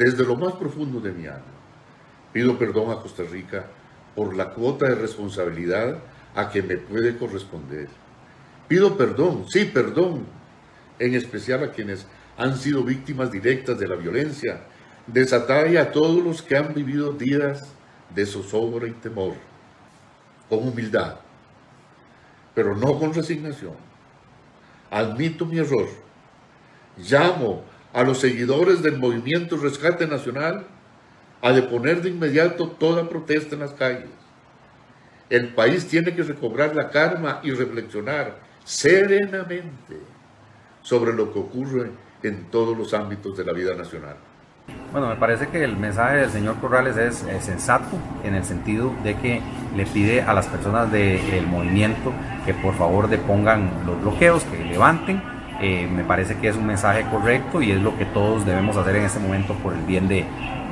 desde lo más profundo de mi alma, pido perdón a Costa Rica por la cuota de responsabilidad a que me puede corresponder. Pido perdón, sí, perdón, en especial a quienes han sido víctimas directas de la violencia desatada y a todos los que han vivido días de zozobra y temor, con humildad, pero no con resignación. Admito mi error. Llamo a los seguidores del movimiento Rescate Nacional a deponer de inmediato toda protesta en las calles. El país tiene que recobrar la calma y reflexionar serenamente sobre lo que ocurre en todos los ámbitos de la vida nacional. Bueno, me parece que el mensaje del señor Corrales es, sensato en el sentido de que le pide a las personas del movimiento que por favor depongan los bloqueos, que levanten. Eh, me parece que es un mensaje correcto y es lo que todos debemos hacer en este momento por el bien de,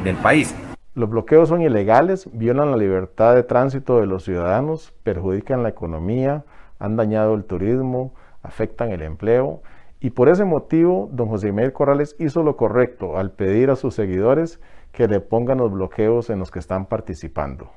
del país. Los bloqueos son ilegales, violan la libertad de tránsito de los ciudadanos, perjudican la economía, han dañado el turismo, afectan el empleo y por ese motivo, don José Miguel Corrales hizo lo correcto al pedir a sus seguidores que le pongan los bloqueos en los que están participando.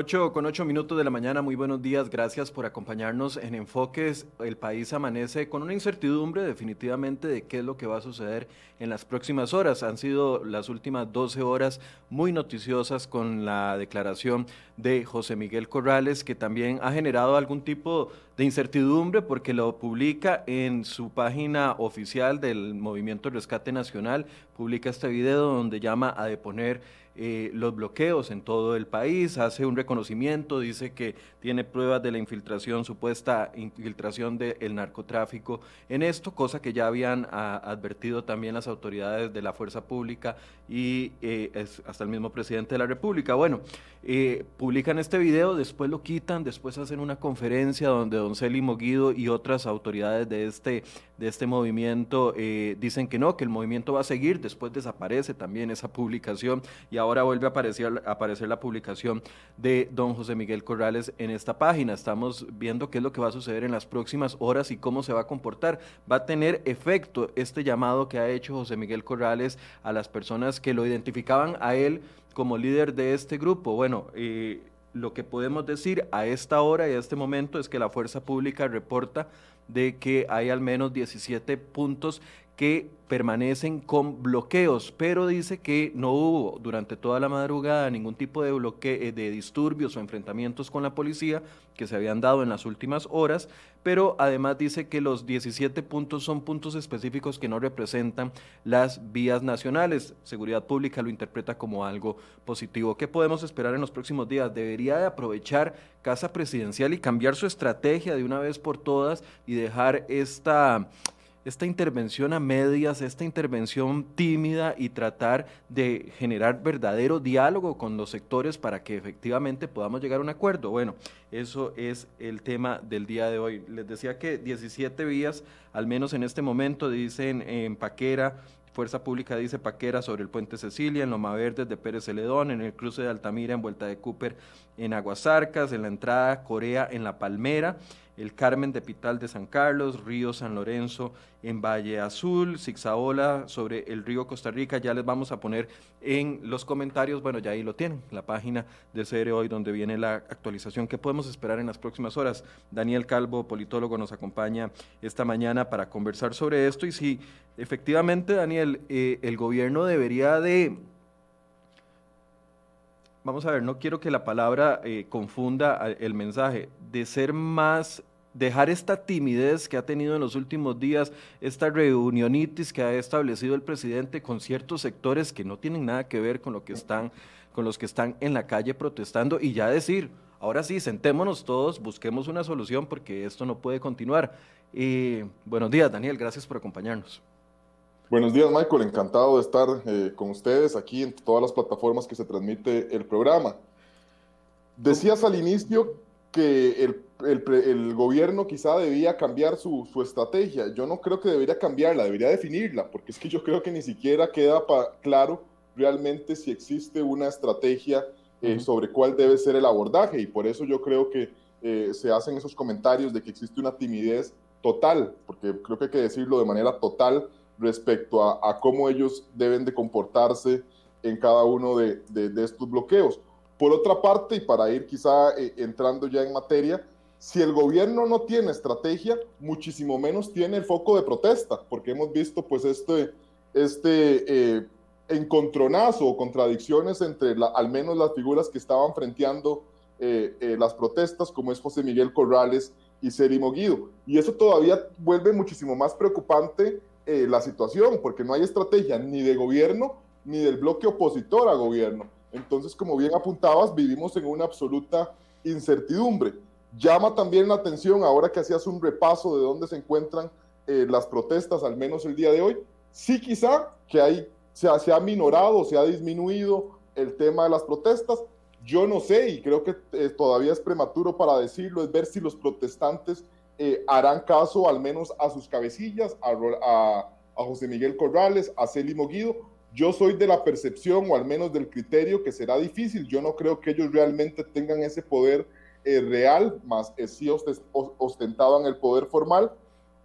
8 con 8 minutos de la mañana, muy buenos días, gracias por acompañarnos en Enfoques. El país amanece con una incertidumbre definitivamente de qué es lo que va a suceder en las próximas horas. Han sido las últimas 12 horas muy noticiosas con la declaración de José Miguel Corrales, que también ha generado algún tipo de incertidumbre porque lo publica en su página oficial del Movimiento Rescate Nacional, publica este video donde llama a deponer eh, los bloqueos en todo el país, hace un reconocimiento, dice que tiene pruebas de la infiltración, supuesta infiltración del narcotráfico en esto, cosa que ya habían ah, advertido también las autoridades de la fuerza pública y eh, hasta el mismo presidente de la República. Bueno, eh, publican este video, después lo quitan, después hacen una conferencia donde don Célimo Guido y otras autoridades de este, de este movimiento dicen que no, que el movimiento va a seguir, después desaparece también esa publicación y ahora ahora vuelve a aparecer, la publicación de don José Miguel Corrales en esta página. Estamos viendo qué es lo que va a suceder en las próximas horas y cómo se va a comportar. Va a tener efecto este llamado que ha hecho José Miguel Corrales a las personas que lo identificaban a él como líder de este grupo. Bueno, eh, lo que podemos decir a esta hora y a este momento es que la fuerza pública reporta de que hay al menos 17 puntos que permanecen con bloqueos, pero dice que no hubo durante toda la madrugada ningún tipo de bloqueo, eh, de disturbios o enfrentamientos con la policía que se habían dado en las últimas horas, pero además dice que los 17 puntos son puntos específicos que no representan las vías nacionales. Seguridad Pública lo interpreta como algo positivo. ¿Qué podemos esperar en los próximos días? Debería de aprovechar Casa Presidencial y cambiar su estrategia de una vez por todas y dejar esta esta intervención a medias, esta intervención tímida y tratar de generar verdadero diálogo con los sectores para que efectivamente podamos llegar a un acuerdo. Bueno, eso es el tema del día de hoy. Les decía que 17 vías, al menos en este momento, dicen en Paquera, Fuerza Pública dice Paquera sobre el puente Cecilia, en Loma Verde de Pérez Celedón, en el cruce de Altamira, en Vuelta de Cooper, en Aguasarcas, en la entrada Corea, en La Palmera el Carmen de Pital de San Carlos, Río San Lorenzo en Valle Azul, Zigzaola sobre el río Costa Rica. Ya les vamos a poner en los comentarios, bueno, ya ahí lo tienen, la página del CR Hoy donde viene la actualización. ¿Qué podemos esperar en las próximas horas? Daniel Calvo, politólogo, nos acompaña esta mañana para conversar sobre esto y si efectivamente, Daniel, eh, el gobierno debería de vamos a ver, no quiero que la palabra eh, confunda el mensaje, de ser más dejar esta timidez que ha tenido en los últimos días, esta reunionitis que ha establecido el presidente con ciertos sectores que no tienen nada que ver con lo que están, con los que están en la calle protestando y ya decir, ahora sí, sentémonos todos, busquemos una solución porque esto no puede continuar. Y buenos días, Daniel, gracias por acompañarnos. Buenos días, Michael. Encantado de estar eh, con ustedes aquí en todas las plataformas que se transmite el programa. Decías al inicio que el, el, gobierno quizá debía cambiar su, su, estrategia. Yo no creo que debería cambiarla, debería definirla, porque es que yo creo que ni siquiera queda claro realmente si existe una estrategia eh, sobre cuál debe ser el abordaje y por eso yo creo que eh, se hacen esos comentarios de que existe una timidez total, porque creo que hay que decirlo de manera total respecto a, cómo ellos deben de comportarse en cada uno de, estos bloqueos. Por otra parte, y para ir quizá eh, entrando ya en materia, si el gobierno no tiene estrategia, muchísimo menos tiene el foco de protesta, porque hemos visto pues este, este eh, encontronazo o contradicciones entre al menos las figuras que estaban frenteando eh, eh, las protestas, como es José Miguel Corrales y Seri Moguido. Y eso todavía vuelve muchísimo más preocupante la situación, porque no hay estrategia ni de gobierno ni del bloque opositor a gobierno. Entonces, como bien apuntabas, vivimos en una absoluta incertidumbre. Llama también la atención, ahora que hacías un repaso de dónde se encuentran eh, las protestas, al menos el día de hoy, sí quizá que hay, se, se ha minorado, se ha disminuido el tema de las protestas. Yo no sé, y creo que eh, todavía es prematuro para decirlo, es ver si los protestantes eh, harán caso al menos a sus cabecillas, a, José Miguel Corrales, a Célimo Guido. Yo soy de la percepción, o al menos del criterio, que será difícil. Yo no creo que ellos realmente tengan ese poder eh, real, más eh, sí ostentaban el poder formal.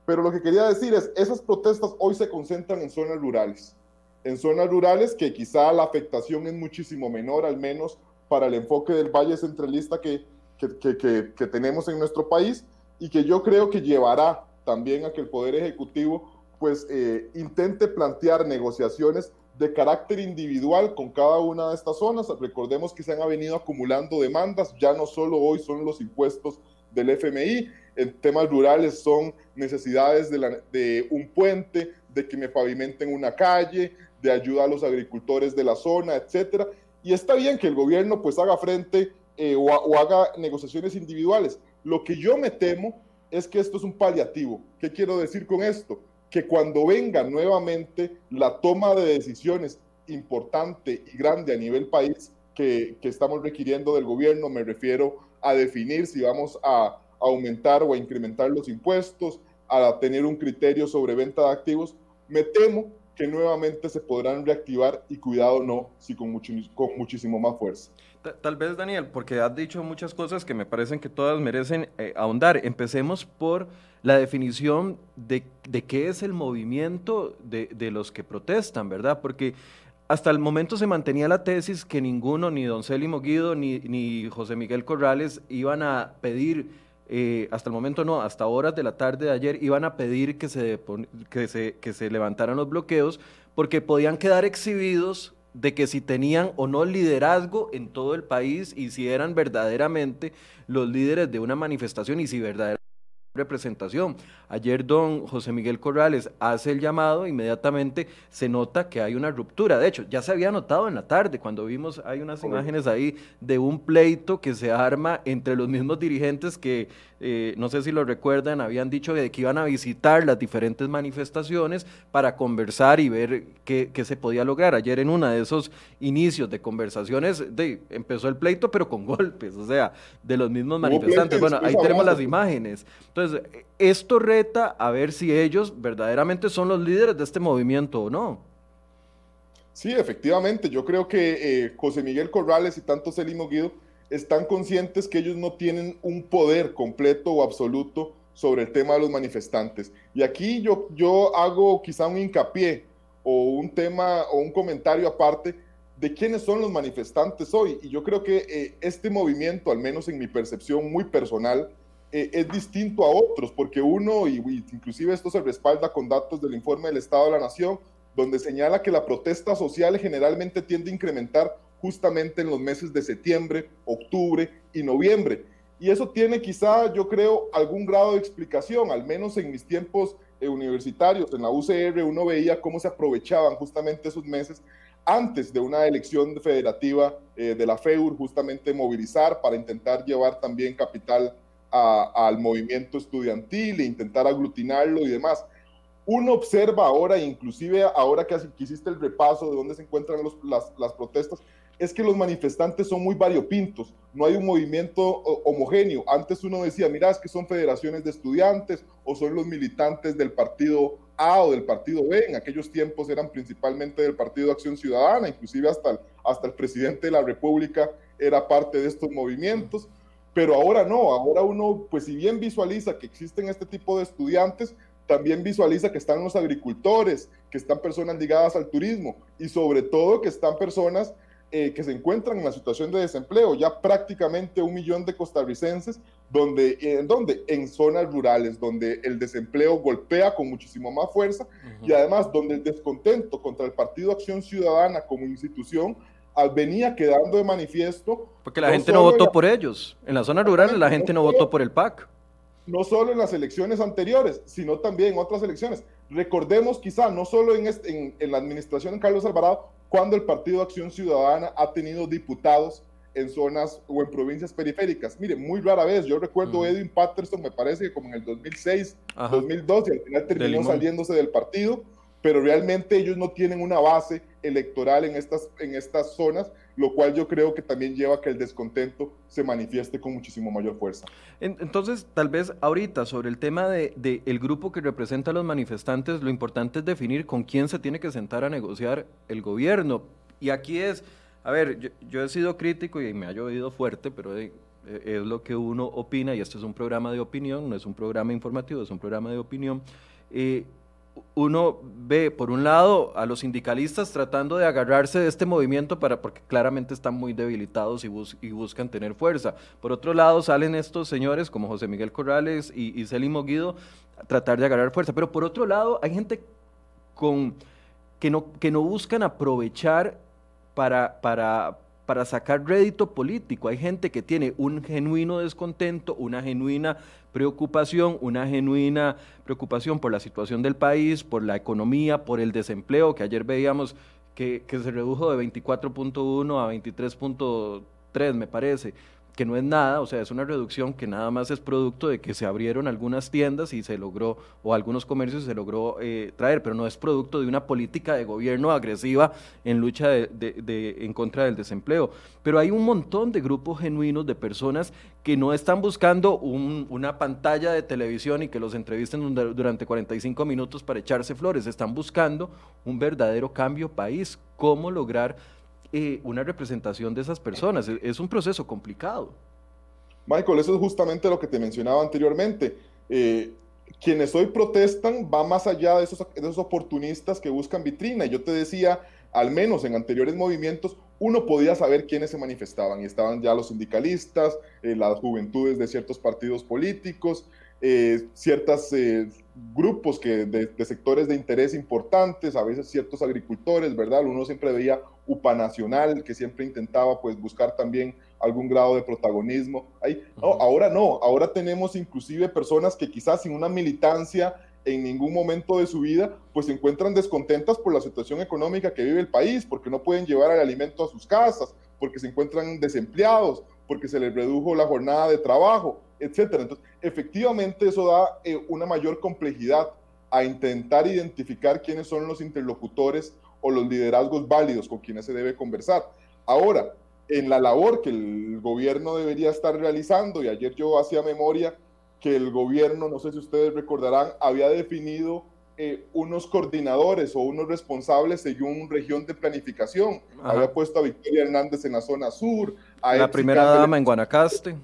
Pero lo que quería decir es, esas protestas hoy se concentran en zonas rurales, en zonas rurales que quizá la afectación es muchísimo menor, al menos para el enfoque del Valle Centralista que, que, que tenemos en nuestro país y que yo creo que llevará también a que el Poder Ejecutivo pues eh, intente plantear negociaciones de carácter individual con cada una de estas zonas. Recordemos que se han venido acumulando demandas, ya no solo hoy son los impuestos del FMI, en temas rurales son necesidades de, un puente, de que me pavimenten una calle, de ayuda a los agricultores de la zona, etcétera. Y está bien que el gobierno pues haga frente eh, o, o haga negociaciones individuales. Lo que yo me temo es que esto es un paliativo. ¿Qué quiero decir con esto? que cuando venga nuevamente la toma de decisiones importante y grande a nivel país que, estamos requiriendo del gobierno, me refiero a definir si vamos a aumentar o a incrementar los impuestos, a tener un criterio sobre venta de activos, me temo que nuevamente se podrán reactivar y cuidado no, si con, con muchísimo más fuerza. Tal vez, Daniel, porque has dicho muchas cosas que me parecen que todas merecen eh, ahondar. Empecemos por la definición de, qué es el movimiento de, los que protestan, ¿verdad? Porque hasta el momento se mantenía la tesis que ninguno, ni don Célimo Guido, ni, ni José Miguel Corrales, iban a pedir, eh, hasta el momento no, hasta horas de la tarde de ayer, iban a pedir que se, que se, que se levantaran los bloqueos porque podían quedar exhibidos de que si tenían o no liderazgo en todo el país y si eran verdaderamente los líderes de una manifestación y si verdaderamente representación. Ayer don José Miguel Corrales hace el llamado, inmediatamente se nota que hay una ruptura. De hecho, ya se había notado en la tarde, cuando vimos, hay unas imágenes ahí de un pleito que se arma entre los mismos dirigentes que, eh, no sé si lo recuerdan, habían dicho que iban a visitar las diferentes manifestaciones para conversar y ver qué, se podía lograr. Ayer en uno de esos inicios de conversaciones de, empezó el pleito, pero con golpes, o sea, de los mismos manifestantes. Bueno, ahí tenemos las imágenes. Entonces, esto reta a ver si ellos verdaderamente son los líderes de este movimiento o no. Sí, efectivamente, yo creo que eh, José Miguel Corrales y tanto Celimo Guido están conscientes que ellos no tienen un poder completo o absoluto sobre el tema de los manifestantes. Y aquí yo, yo hago quizá un hincapié o un tema o un comentario aparte de quiénes son los manifestantes hoy. Y yo creo que eh, este movimiento, al menos en mi percepción muy personal, eh, es distinto a otros, porque uno, y, inclusive esto se respalda con datos del informe del Estado de la Nación, donde señala que la protesta social generalmente tiende a incrementar justamente en los meses de septiembre, octubre y noviembre. Y eso tiene quizá, yo creo, algún grado de explicación, al menos en mis tiempos eh, universitarios, en la UCR uno veía cómo se aprovechaban justamente esos meses antes de una elección federativa eh, de la FEUR, justamente movilizar para intentar llevar también capital al movimiento estudiantil e intentar aglutinarlo y demás. Uno observa ahora, inclusive ahora que hiciste el repaso de dónde se encuentran las, las protestas, es que los manifestantes son muy variopintos, no hay un movimiento homogéneo. Antes uno decía, mira, es que son federaciones de estudiantes o son los militantes del partido A o del partido B. En aquellos tiempos eran principalmente del Partido Acción Ciudadana, inclusive hasta hasta el presidente de la República era parte de estos movimientos Pero ahora no, ahora uno, pues si bien visualiza que existen este tipo de estudiantes, también visualiza que están los agricultores, que están personas ligadas al turismo y sobre todo que están personas eh, que se encuentran en la situación de desempleo, ya prácticamente un millón de costarricenses, donde, ¿en donde En zonas rurales, donde el desempleo golpea con muchísimo más fuerza y además donde el descontento contra el Partido Acción Ciudadana como institución venía quedando de manifiesto. Porque la gente no votó por ellos. En las zonas rurales la gente no votó por el PAC. No solo en las elecciones anteriores, sino también en otras elecciones. Recordemos quizá, no solo en, este, en, en la administración de Carlos Alvarado, cuando el Partido Acción Ciudadana ha tenido diputados en zonas o en provincias periféricas. Mire, muy rara vez, yo recuerdo Edwin Patterson, me parece que como en el 2006, 2002, y al final terminó saliéndose del partido, pero realmente ellos no tienen una base electoral en estas, en estas zonas, lo cual yo creo que también lleva a que el descontento se manifieste con muchísimo mayor fuerza. Entonces, tal vez ahorita sobre el tema del de, el grupo que representa a los manifestantes, lo importante es definir con quién se tiene que sentar a negociar el gobierno. Y aquí es, a ver, yo, he sido crítico y me ha llovido fuerte, pero es lo que uno opina y este es un programa de opinión, no es un programa informativo, es un programa de opinión. Eh, uno ve, por un lado, a los sindicalistas tratando de agarrarse de este movimiento para, porque claramente están muy debilitados y, y buscan tener fuerza. Por otro lado, salen estos señores como José Miguel Corrales y, y a tratar de agarrar fuerza. Pero por otro lado, hay gente con, que, no, que no buscan aprovechar para, para, para sacar rédito político. Hay gente que tiene un genuino descontento, una genuina preocupación, una genuina preocupación por la situación del país, por la economía, por el desempleo, que ayer veíamos que, se redujo de 24.1 a 23.3, me parece que no es nada, o sea, es una reducción que nada más es producto de que se abrieron algunas tiendas y se logró, o algunos comercios se logró eh, traer, pero no es producto de una política de gobierno agresiva en lucha de, en contra del desempleo. Pero hay un montón de grupos genuinos de personas que no están buscando una pantalla de televisión y que los entrevisten durante 45 minutos para echarse flores, están buscando un verdadero cambio país, cómo lograr eh, una representación de esas personas. Es, un proceso complicado. Michael, eso es justamente lo que te mencionaba anteriormente. Eh, quienes hoy protestan va más allá de esos, de esos oportunistas que buscan vitrina. Yo te decía, al menos en anteriores movimientos, uno podía saber quiénes se manifestaban y estaban ya los sindicalistas, eh, las juventudes de ciertos partidos políticos, eh, ciertos grupos que de, sectores de interés importantes, a veces ciertos agricultores, ¿verdad? Uno siempre veía UPA Nacional, que siempre intentaba pues buscar también algún grado de protagonismo. Ahí, ahora no, ahora tenemos inclusive personas que quizás sin una militancia en ningún momento de su vida, pues se encuentran descontentas por la situación económica que vive el país, porque no pueden llevar el alimento a sus casas, porque se encuentran desempleados, porque se les redujo la jornada de trabajo, etcétera. Entonces, efectivamente eso da eh, una mayor complejidad a intentar identificar quiénes son los interlocutores o los liderazgos válidos con quienes se debe conversar. Ahora, en la labor que el gobierno debería estar realizando, y ayer yo hacía memoria que el gobierno, no sé si ustedes recordarán, había definido eh, unos coordinadores o unos responsables según región de planificación. Había puesto a Victoria Hernández en la zona sur. A la primera dama en Guanacaste.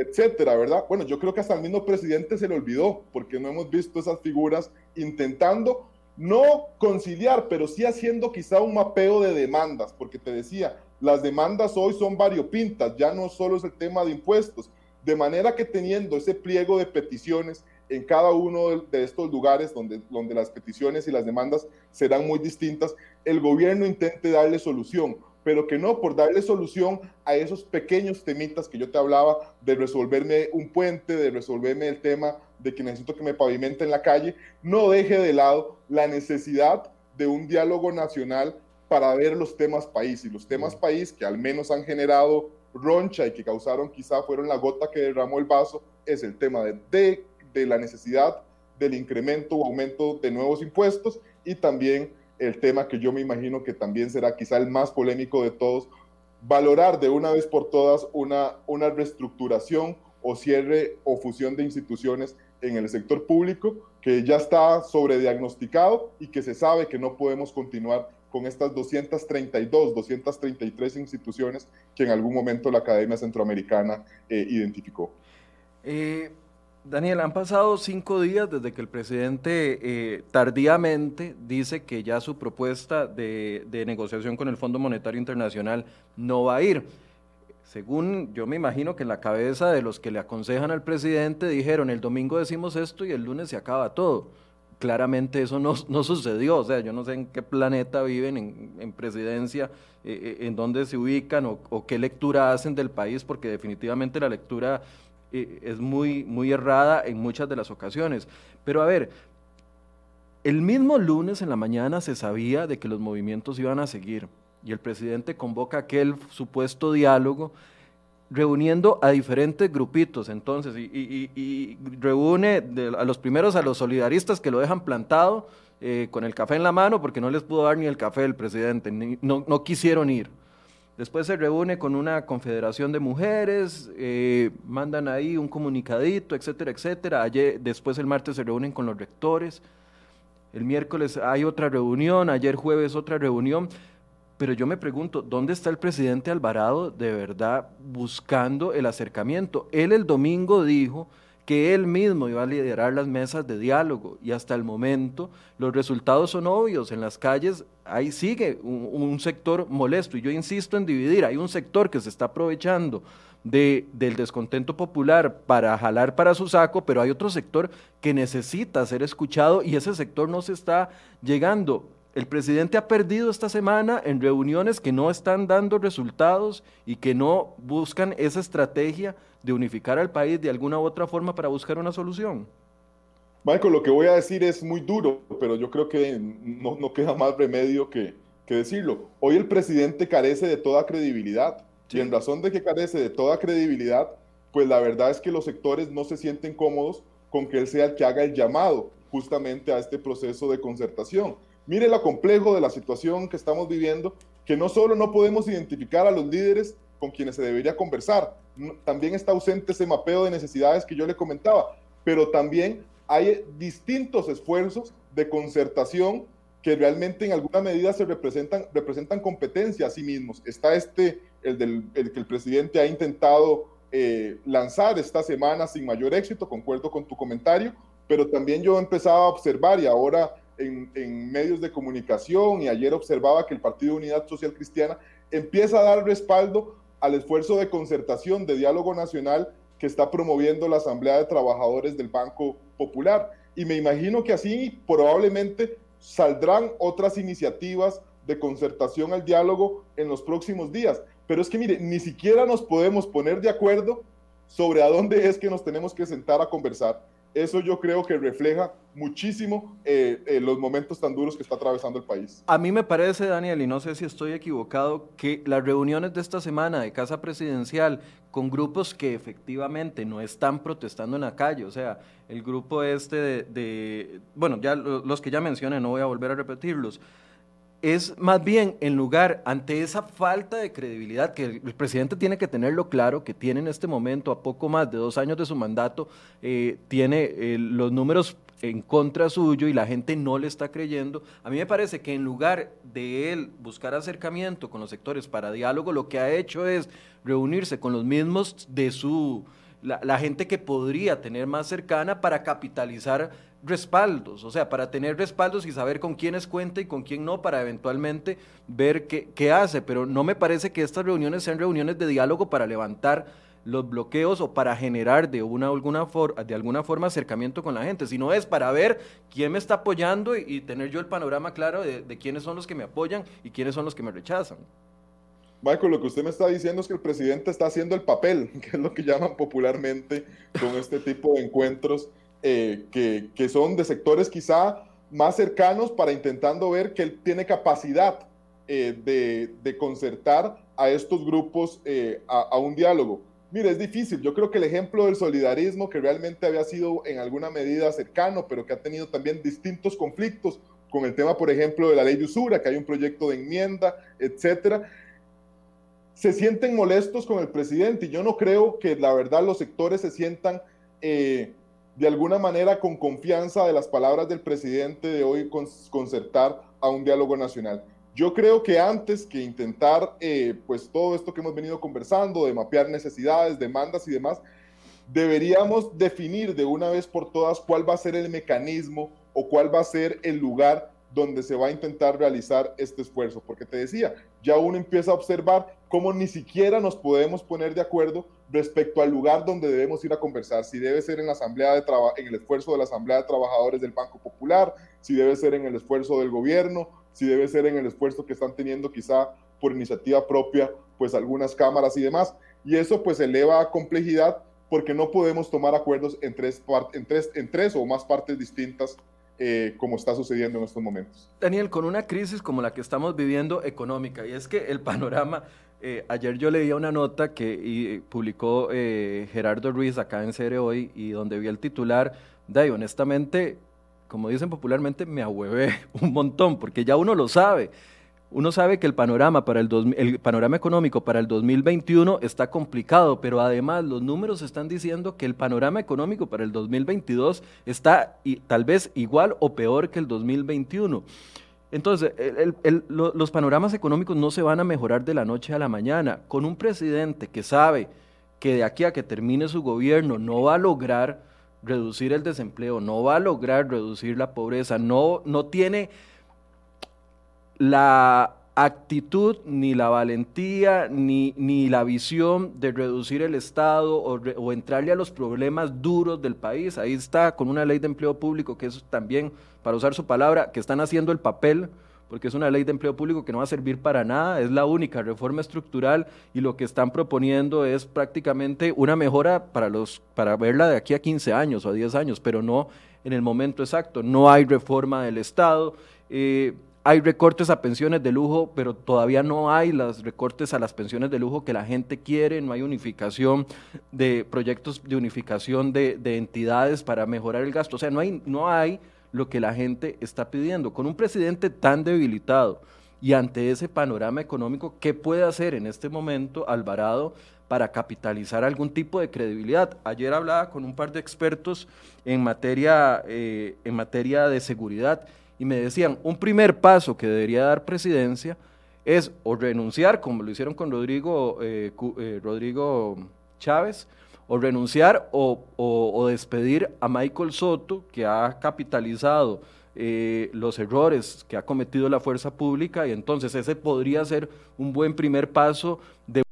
Etcétera, ¿verdad? Bueno, yo creo que hasta el mismo presidente se le olvidó, porque no hemos visto esas figuras intentando no conciliar, pero sí haciendo quizá un mapeo de demandas, porque te decía, las demandas hoy son variopintas, ya no solo es el tema de impuestos, de manera que teniendo ese pliego de peticiones en cada uno de estos lugares donde, donde las peticiones y las demandas serán muy distintas, el gobierno intente darle solución, pero que no por darle solución a esos pequeños temitas que yo te hablaba de resolverme un puente, de resolverme el tema de que necesito que me pavimenten la calle, no deje de lado la necesidad de un diálogo nacional para ver los temas país. Y los temas país que al menos han generado roncha y que causaron quizá fueron la gota que derramó el vaso, es el tema de, de, la necesidad del incremento o aumento de nuevos impuestos y también el tema que yo me imagino que también será quizá el más polémico de todos, valorar de una vez por todas una, una reestructuración o cierre o fusión de instituciones en el sector público que ya está sobrediagnosticado y que se sabe que no podemos continuar con estas 232, 233 instituciones que en algún momento la Academia Centroamericana eh, identificó. Eh, Daniel, han pasado cinco días desde que el presidente eh, tardíamente dice que ya su propuesta de, negociación con el Fondo Monetario Internacional no va a ir. Según yo me imagino que en la cabeza de los que le aconsejan al presidente dijeron el domingo decimos esto y el lunes se acaba todo. Claramente eso no, no sucedió, o sea, yo no sé en qué planeta viven en, en presidencia, eh, en dónde se ubican o qué lectura hacen del país, porque definitivamente la lectura es muy, muy errada en muchas de las ocasiones. Pero a ver, el mismo lunes en la mañana se sabía de que los movimientos iban a seguir y el presidente convoca aquel supuesto diálogo reuniendo a diferentes grupitos entonces y, reúne a los primeros a los solidaristas que lo dejan plantado eh, con el café en la mano porque no les pudo dar ni el café el presidente, no, no quisieron ir. Después se reúne con una confederación de mujeres, eh, mandan ahí un comunicadito, etcétera, etcétera. Ayer, después el martes se reúnen con los rectores. El miércoles hay otra reunión, ayer jueves otra reunión. Pero yo me pregunto, ¿dónde está el presidente Alvarado de verdad buscando el acercamiento? Él el domingo dijo que él mismo iba a liderar las mesas de diálogo y hasta el momento los resultados son obvios. En las calles ahí sigue un, sector molesto y yo insisto en dividir, hay un sector que se está aprovechando de, del descontento popular para jalar para su saco, pero hay otro sector que necesita ser escuchado y ese sector no se está llegando. El presidente ha perdido esta semana en reuniones que no están dando resultados y que no buscan esa estrategia de unificar al país de alguna u otra forma para buscar una solución? Michael, lo que voy a decir es muy duro, pero yo creo que no, no queda más remedio que, que, decirlo. Hoy el presidente carece de toda credibilidad. Y en razón de que carece de toda credibilidad, pues la verdad es que los sectores no se sienten cómodos con que él sea el que haga el llamado justamente a este proceso de concertación. Mire lo complejo de la situación que estamos viviendo, que no solo no podemos identificar a los líderes con quienes se debería conversar. También está ausente ese mapeo de necesidades que yo le comentaba, pero también hay distintos esfuerzos de concertación que realmente en alguna medida se representan, representan competencia a sí mismos. Está este, el, del, el que el presidente ha intentado eh, lanzar esta semana sin mayor éxito, concuerdo con tu comentario, pero también yo empezaba a observar y ahora en, en, medios de comunicación y ayer observaba que el Partido Unidad Social Cristiana empieza a dar respaldo al esfuerzo de concertación, de diálogo nacional que está promoviendo la Asamblea de Trabajadores del Banco Popular. Y me imagino que así probablemente saldrán otras iniciativas de concertación al diálogo en los próximos días. Pero es que mire, ni siquiera nos podemos poner de acuerdo sobre a dónde es que nos tenemos que sentar a conversar eso yo creo que refleja muchísimo eh, eh, los momentos tan duros que está atravesando el país. A mí me parece, Daniel, y no sé si estoy equivocado, que las reuniones de esta semana de Casa Presidencial con grupos que efectivamente no están protestando en la calle, o sea, el grupo este de, de bueno, ya los que ya mencioné, no voy a volver a repetirlos, es más bien en lugar ante esa falta de credibilidad que el, presidente tiene que tenerlo claro, que tiene en este momento, a poco más de dos años de su mandato, eh, tiene eh, los números en contra suyo y la gente no le está creyendo. A mí me parece que en lugar de él buscar acercamiento con los sectores para diálogo, lo que ha hecho es reunirse con los mismos de su, la, la gente que podría tener más cercana para capitalizar respaldos, o sea, para tener respaldos y saber con quiénes cuenta y con quién no, para eventualmente ver qué, qué hace. Pero no me parece que estas reuniones sean reuniones de diálogo para levantar los bloqueos o para generar de, una, alguna de alguna forma acercamiento con la gente, sino es para ver quién me está apoyando y, tener yo el panorama claro de, de, quiénes son los que me apoyan y quiénes son los que me rechazan. Michael, lo que usted me está diciendo es que el presidente está haciendo el papel, que es lo que llaman popularmente con este tipo de encuentros eh, que, son de sectores quizá más cercanos para intentando ver que él tiene capacidad eh, de, concertar a estos grupos eh, a, un diálogo. Mire, es difícil. Yo creo que el ejemplo del solidarismo, que realmente había sido en alguna medida cercano, pero que ha tenido también distintos conflictos con el tema, por ejemplo, de la ley de usura, que hay un proyecto de enmienda, etcétera, se sienten molestos con el presidente. Y yo no creo que la verdad los sectores se sientan de alguna manera con confianza de las palabras del presidente de hoy concertar a un diálogo nacional. Yo creo que antes que intentar, eh, pues todo esto que hemos venido conversando, de mapear necesidades, demandas y demás, deberíamos definir de una vez por todas cuál va a ser el mecanismo o cuál va a ser el lugar donde se va a intentar realizar este esfuerzo. Porque te decía, ya uno empieza a observar cómo ni siquiera nos podemos poner de acuerdo respecto al lugar donde debemos ir a conversar, si debe ser en la asamblea de en el esfuerzo de la asamblea de trabajadores del Banco Popular, si debe ser en el esfuerzo del gobierno, si debe ser en el esfuerzo que están teniendo quizá por iniciativa propia, pues algunas cámaras y demás. Y eso pues eleva a complejidad porque no podemos tomar acuerdos en tres, en tres, en tres o más partes distintas eh, como está sucediendo en estos momentos. Daniel, con una crisis como la que estamos viviendo económica, y es que el panorama, eh, ayer yo leía una nota que publicó eh, Gerardo Ruiz acá en Cere Hoy, y donde vi el titular, de honestamente, como dicen popularmente, me ahuevé un montón, porque ya uno lo sabe uno sabe que el panorama, para el, panorama económico para el 2021 está complicado, pero además los números están diciendo que el panorama económico para el 2022 está tal vez igual o peor que el 2021. Entonces, los panoramas económicos no se van a mejorar de la noche a la mañana. Con un presidente que sabe que de aquí a que termine su gobierno no va a lograr reducir el desempleo, no va a lograr reducir la pobreza, no, no tiene la actitud, ni la valentía, ni, ni la visión de reducir el Estado o, entrarle a los problemas duros del país. Ahí está con una ley de empleo público que es también, para usar su palabra, que están haciendo el papel, porque es una ley de empleo público que no va a servir para nada, es la única reforma estructural y lo que están proponiendo es prácticamente una mejora para, los, para verla de aquí a 15 años o a 10 años, pero no en el momento exacto. No hay reforma del Estado. Eh, hay recortes a pensiones de lujo, pero todavía no hay los recortes a las pensiones de lujo que la gente quiere, no hay unificación de proyectos de unificación de, entidades para mejorar el gasto. O sea, no hay, no hay lo que la gente está pidiendo. Con un presidente tan debilitado y ante ese panorama económico, ¿qué puede hacer en este momento Alvarado para capitalizar algún tipo de credibilidad? Ayer hablaba con un par de expertos en materia, eh, en materia de seguridad y me decían, un primer paso que debería dar presidencia es o renunciar, como lo hicieron con Rodrigo, eh, eh, Rodrigo Chávez, o renunciar o, despedir a Michael Soto, que ha capitalizado eh, los errores que ha cometido la fuerza pública, y entonces ese podría ser un buen primer paso de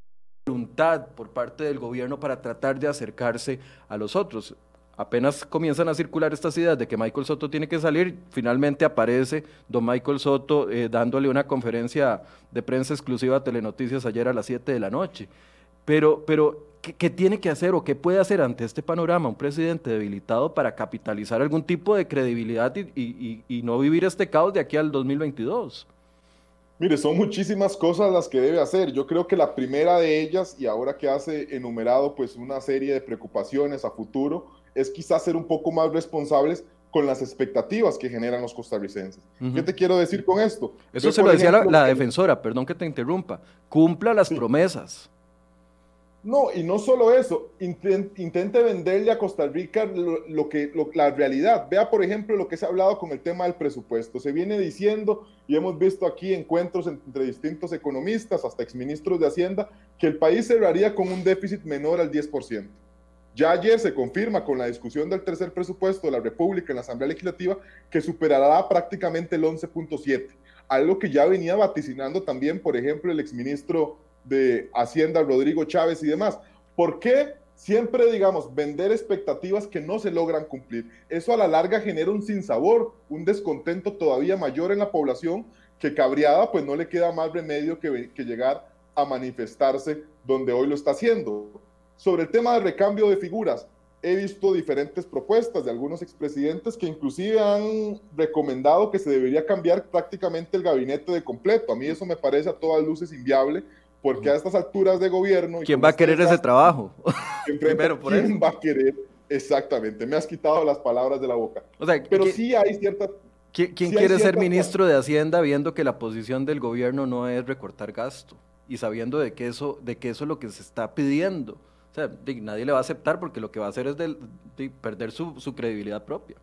voluntad por parte del gobierno para tratar de acercarse a los otros apenas comienzan a circular estas ideas de que Michael Soto tiene que salir, finalmente aparece don Michael Soto eh, dándole una conferencia de prensa exclusiva a Telenoticias ayer a las 7 de la noche. Pero, pero ¿qué, tiene que hacer o qué puede hacer ante este panorama un presidente debilitado para capitalizar algún tipo de credibilidad y, y no vivir este caos de aquí al 2022? Mire, son muchísimas cosas las que debe hacer. Yo creo que la primera de ellas, y ahora que hace enumerado pues una serie de preocupaciones a futuro, es quizás ser un poco más responsables con las expectativas que generan los costarricenses. ¿Qué te quiero decir con esto? Eso se lo decía la, defensora, perdón que te interrumpa, cumpla las promesas. No, y no solo eso, intente, venderle a Costa Rica lo, que, la realidad. Vea, por ejemplo, lo que se ha hablado con el tema del presupuesto. Se viene diciendo, y hemos visto aquí encuentros entre distintos economistas, hasta exministros de Hacienda, que el país cerraría con un déficit menor al 10%. Ya ayer se confirma con la discusión del tercer presupuesto de la República en la Asamblea Legislativa que superará prácticamente el 11.7, algo que ya venía vaticinando también, por ejemplo, el exministro de Hacienda, Rodrigo Chávez y demás. ¿Por qué siempre, digamos, vender expectativas que no se logran cumplir? Eso a la larga genera un sinsabor, un descontento todavía mayor en la población que cabreada, pues no le queda más remedio que, que llegar a manifestarse donde hoy lo está haciendo. Sobre el tema del recambio de figuras, he visto diferentes propuestas de algunos expresidentes que inclusive han recomendado que se debería cambiar prácticamente el gabinete de completo. A mí eso me parece a todas luces inviable, porque a estas alturas de gobierno... ¿Quién va a querer ese trabajo? Primero, por ¿Quién va a querer? Exactamente, me has quitado las palabras de la boca. Pero sí hay cierta... ¿Quién, quiere ser ministro de Hacienda viendo que la posición del gobierno no es recortar gasto y sabiendo de que eso, de que eso es lo que se está pidiendo? Sea, nadie le va a aceptar porque lo que va a hacer es de, perder su, credibilidad propia.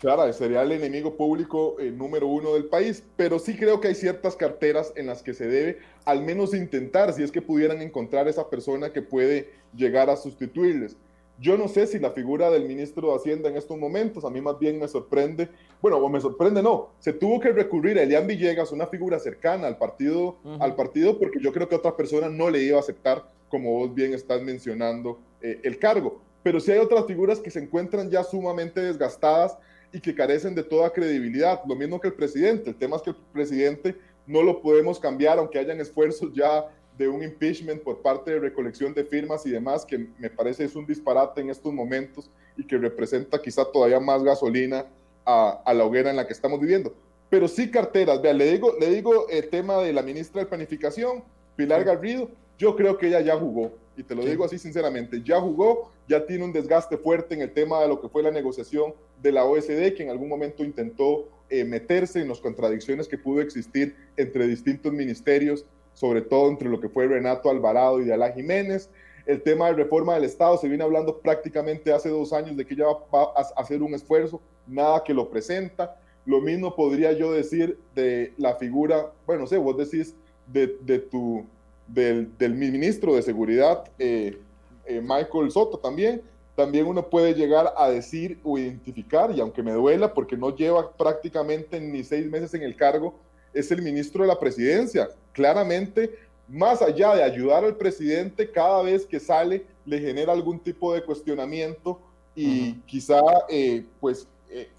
Claro, sería el enemigo público eh, número uno del país, pero sí creo que hay ciertas carteras en las que se debe al menos intentar, si es que pudieran encontrar esa persona que puede llegar a sustituirles. Yo no sé si la figura del ministro de Hacienda en estos momentos, a mí más bien me sorprende, bueno, o me sorprende no, se tuvo que recurrir a Elian Villegas, una figura cercana al partido, al partido, porque yo creo que otra persona no le iba a aceptar, como vos bien estás mencionando, eh, el cargo. Pero sí hay otras figuras que se encuentran ya sumamente desgastadas y que carecen de toda credibilidad, lo mismo que el presidente. El tema es que el presidente no lo podemos cambiar, aunque hayan esfuerzos ya de un impeachment por parte de recolección de firmas y demás, que me parece es un disparate en estos momentos y que representa quizá todavía más gasolina a, a la hoguera en la que estamos viviendo. Pero sí carteras, vea, le digo, le digo el tema de la ministra de Planificación, Pilar Garrido, yo creo que ella ya jugó, y te lo digo así sinceramente, ya jugó, ya tiene un desgaste fuerte en el tema de lo que fue la negociación de la OSD, que en algún momento intentó eh, meterse en las contradicciones que pudo existir entre distintos ministerios, sobre todo entre lo que fue Renato Alvarado y de Alá Jiménez. El tema de reforma del Estado se viene hablando prácticamente hace dos años de que ella va a hacer un esfuerzo, nada que lo presenta. Lo mismo podría yo decir de la figura, bueno, sé, vos decís de, de tu del, del ministro de Seguridad, eh, eh, Michael Soto también, también uno puede llegar a decir o identificar, y aunque me duela porque no lleva prácticamente ni seis meses en el cargo, es el ministro de la presidencia. Claramente, más allá de ayudar al presidente, cada vez que sale le genera algún tipo de cuestionamiento y quizá eh, pues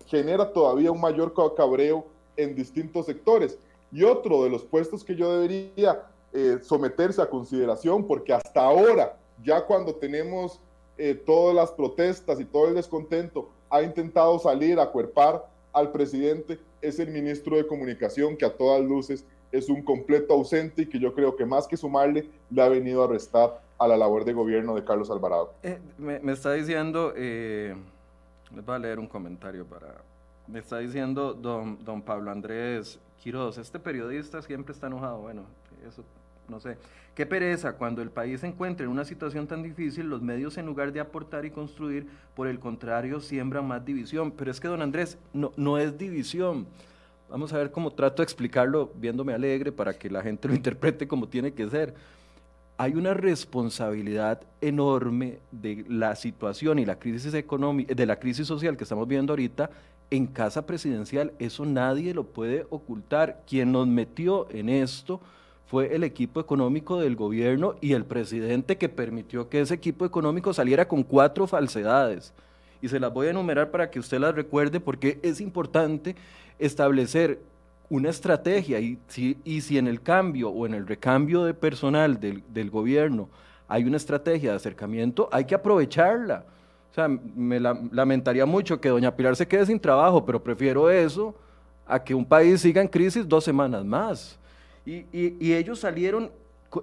genera todavía un mayor cabreo en distintos sectores. Y otro de los puestos que yo debería eh, someterse a consideración, porque hasta ahora, ya cuando tenemos eh, todas las protestas y todo el descontento, ha intentado salir a cuerpar al presidente, es el ministro de Comunicación, que a todas luces es un completo ausente y que yo creo que más que sumarle, le ha venido a restar a la labor de gobierno de Carlos Alvarado. Eh, me, está diciendo, les voy a leer un comentario para... Me está diciendo don, don Pablo Andrés Quiroz, este periodista siempre está enojado. Bueno, eso no sé. Qué pereza, cuando el país se encuentra en una situación tan difícil, los medios en lugar de aportar y construir, por el contrario, siembran más división. Pero es que, don Andrés, no, no es división. Vamos a ver cómo trato de explicarlo viéndome alegre para que la gente lo interprete como tiene que ser. Hay una responsabilidad enorme de la situación y la crisis económica, de la crisis social que estamos viendo ahorita en casa presidencial. Eso nadie lo puede ocultar. Quien nos metió en esto fue el equipo económico del gobierno y el presidente que permitió que ese equipo económico saliera con cuatro falsedades. Y se las voy a enumerar para que usted las recuerde porque es importante establecer una estrategia y si, en el cambio o en el recambio de personal del, del gobierno hay una estrategia de acercamiento, hay que aprovecharla. O sea, me lamentaría mucho que doña Pilar se quede sin trabajo, pero prefiero eso a que un país siga en crisis dos semanas más. Y, ellos salieron,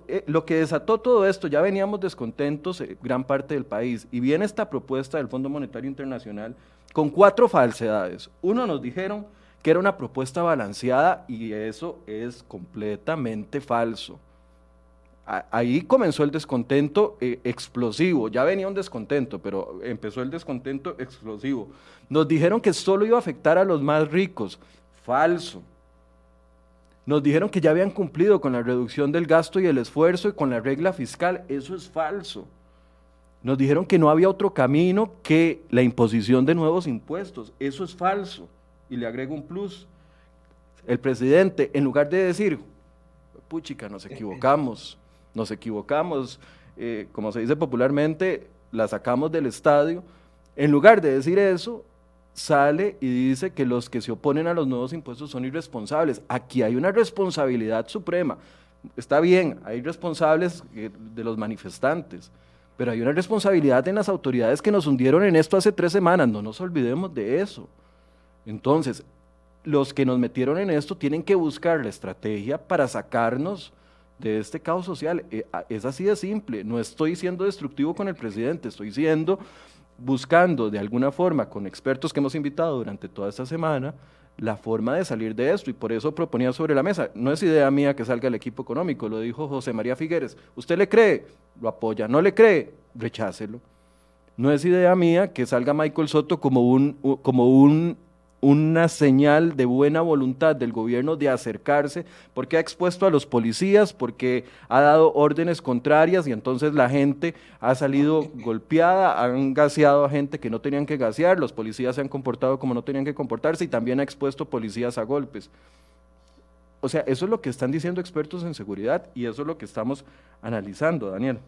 eh, lo que desató todo esto, ya veníamos descontentos eh, gran parte del país, y viene esta propuesta del Fondo Monetario Internacional con cuatro falsedades. Uno nos dijeron que era una propuesta balanceada y eso es completamente falso. Ahí comenzó el descontento eh, explosivo, ya venía un descontento, pero empezó el descontento explosivo. Nos dijeron que solo iba a afectar a los más ricos, falso. Nos dijeron que ya habían cumplido con la reducción del gasto y el esfuerzo y con la regla fiscal. Eso es falso. Nos dijeron que no había otro camino que la imposición de nuevos impuestos. Eso es falso. Y le agrego un plus. El presidente, en lugar de decir, puchica, nos equivocamos, nos equivocamos, eh, como se dice popularmente, la sacamos del estadio, en lugar de decir eso, sale y dice que los que se oponen a los nuevos impuestos son irresponsables. Aquí hay una responsabilidad suprema. Está bien, hay responsables eh, de los manifestantes, pero hay una responsabilidad en las autoridades que nos hundieron en esto hace tres semanas. No nos olvidemos de eso. Entonces, los que nos metieron en esto tienen que buscar la estrategia para sacarnos de este caos social. Eh, es así de simple. No estoy siendo destructivo con el presidente, estoy siendo buscando de alguna forma con expertos que hemos invitado durante toda esta semana la forma de salir de esto y por eso proponía sobre la mesa. No es idea mía que salga el equipo económico, lo dijo José María Figueres. ¿Usted le cree? Lo apoya. ¿No le cree? Rechácelo. No es idea mía que salga Michael Soto como un, como un una señal de buena voluntad del gobierno de acercarse, porque ha expuesto a los policías, porque ha dado órdenes contrarias y entonces la gente ha salido golpeada, han gaseado a gente que no tenían que gasear, los policías se han comportado como no tenían que comportarse y también ha expuesto policías a golpes. O sea, eso es lo que están diciendo expertos en seguridad y eso es lo que estamos analizando, Daniel.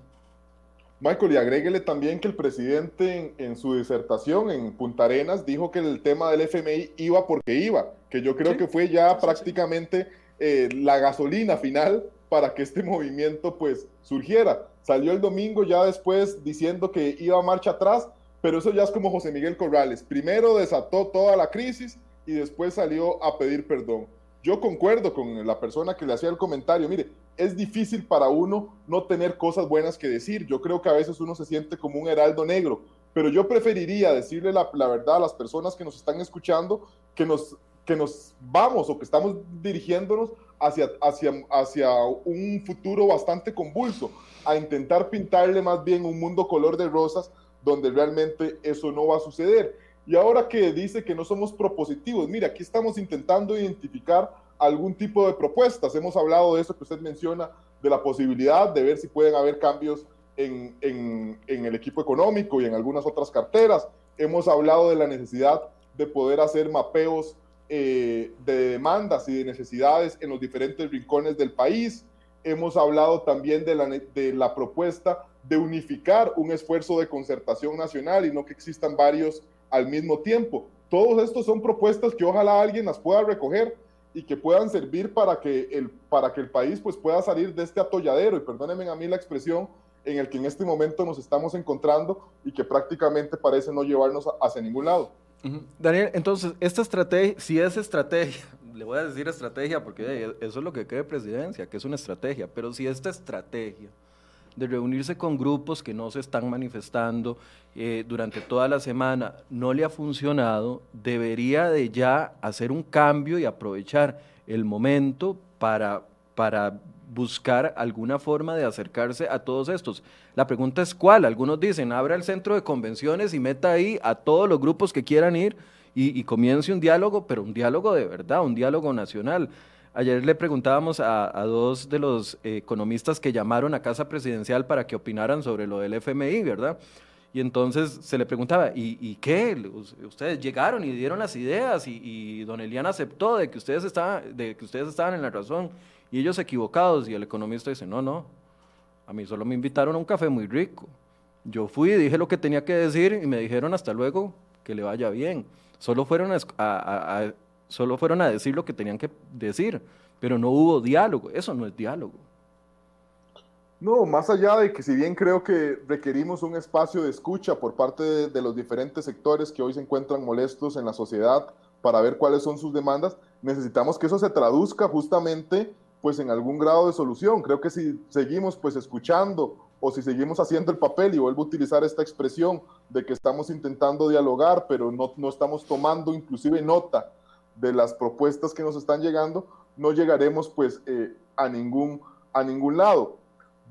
Michael, y agréguele también que el presidente en, su disertación en Punta Arenas dijo que el tema del FMI iba porque iba, que yo creo que fue ya prácticamente eh, la gasolina final para que este movimiento pues surgiera. Salió el domingo ya después diciendo que iba a marcha atrás, pero eso ya es como José Miguel Corrales. Primero desató toda la crisis y después salió a pedir perdón. Yo concuerdo con la persona que le hacía el comentario. Mire, es difícil para uno no tener cosas buenas que decir. Yo creo que a veces uno se siente como un heraldo negro, pero yo preferiría decirle la, verdad a las personas que nos están escuchando que nos, que nos vamos o que estamos dirigiéndonos hacia, hacia, hacia un futuro bastante convulso, a intentar pintarle más bien un mundo color de rosas donde realmente eso no va a suceder. Y ahora que dice que no somos propositivos, mira, aquí estamos intentando identificar algún tipo de propuestas. Hemos hablado de eso que usted menciona, de la posibilidad de ver si pueden haber cambios en, en, en el equipo económico y en algunas otras carteras. Hemos hablado de la necesidad de poder hacer mapeos eh, de demandas y de necesidades en los diferentes rincones del país. Hemos hablado también de la, de la propuesta de unificar un esfuerzo de concertación nacional y no que existan varios al mismo tiempo. Todos estos son propuestas que ojalá alguien las pueda recoger y que puedan servir para que el, para que el país pues, pueda salir de este atolladero, y perdónenme a mí la expresión, en el que en este momento nos estamos encontrando y que prácticamente parece no llevarnos hacia ningún lado. Daniel, entonces, esta estrategia, si es estrategia, le voy a decir estrategia porque eso es lo que cree presidencia, que es una estrategia, pero si esta estrategia de reunirse con grupos que no se están manifestando eh, durante toda la semana no le ha funcionado, debería de ya hacer un cambio y aprovechar el momento para, para buscar alguna forma de acercarse a todos estos. La pregunta es cuál. Algunos dicen, abra el centro de convenciones y meta ahí a todos los grupos que quieran ir y, y comience un diálogo, pero un diálogo de verdad, un diálogo nacional. Ayer le preguntábamos a, dos de los eh, economistas que llamaron a Casa Presidencial para que opinaran sobre lo del FMI, ¿verdad? Y entonces se le preguntaba, ¿y, qué? Ustedes llegaron y dieron las ideas y, don Elian aceptó de que, ustedes estaban, de que ustedes estaban en la razón y ellos equivocados. Y el economista dice, no, no, a mí solo me invitaron a un café muy rico. Yo fui y dije lo que tenía que decir y me dijeron hasta luego, que le vaya bien. Solo fueron a solo fueron a decir lo que tenían que decir, pero no hubo diálogo, eso no es diálogo. No, más allá de que si bien creo que requerimos un espacio de escucha por parte de, los diferentes sectores que hoy se encuentran molestos en la sociedad para ver cuáles son sus demandas, necesitamos que eso se traduzca justamente pues en algún grado de solución. Creo que si seguimos pues escuchando o si seguimos haciendo el papel, y vuelvo a utilizar esta expresión de que estamos intentando dialogar, pero no, no estamos tomando inclusive nota de las propuestas que nos están llegando, no llegaremos pues eh, a, ningún, a ningún lado.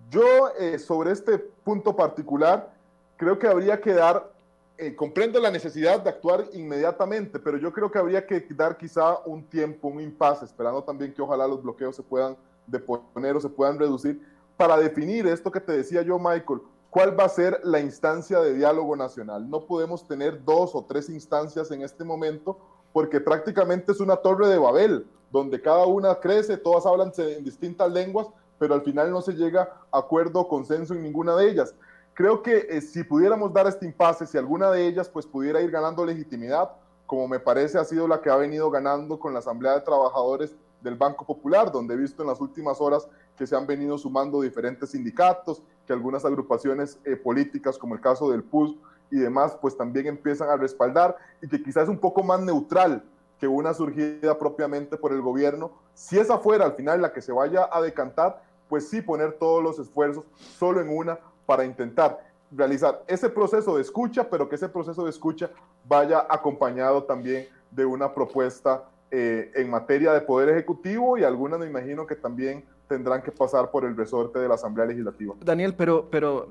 Yo eh, sobre este punto particular creo que habría que dar, eh, comprendo la necesidad de actuar inmediatamente, pero yo creo que habría que dar quizá un tiempo, un impasse, esperando también que ojalá los bloqueos se puedan deponer o se puedan reducir, para definir esto que te decía yo, Michael, cuál va a ser la instancia de diálogo nacional. No podemos tener dos o tres instancias en este momento porque prácticamente es una torre de Babel, donde cada una crece, todas hablan en distintas lenguas, pero al final no se llega a acuerdo o consenso en ninguna de ellas. Creo que eh, si pudiéramos dar este impasse, si alguna de ellas pues pudiera ir ganando legitimidad, como me parece ha sido la que ha venido ganando con la Asamblea de Trabajadores del Banco Popular, donde he visto en las últimas horas que se han venido sumando diferentes sindicatos, que algunas agrupaciones eh, políticas, como el caso del PUS, y demás, pues también empiezan a respaldar y que quizás es un poco más neutral que una surgida propiamente por el gobierno. Si esa fuera al final la que se vaya a decantar, pues sí poner todos los esfuerzos solo en una para intentar realizar ese proceso de escucha, pero que ese proceso de escucha vaya acompañado también de una propuesta eh, en materia de poder ejecutivo y algunas me imagino que también tendrán que pasar por el resorte de la Asamblea Legislativa. Daniel, pero, pero,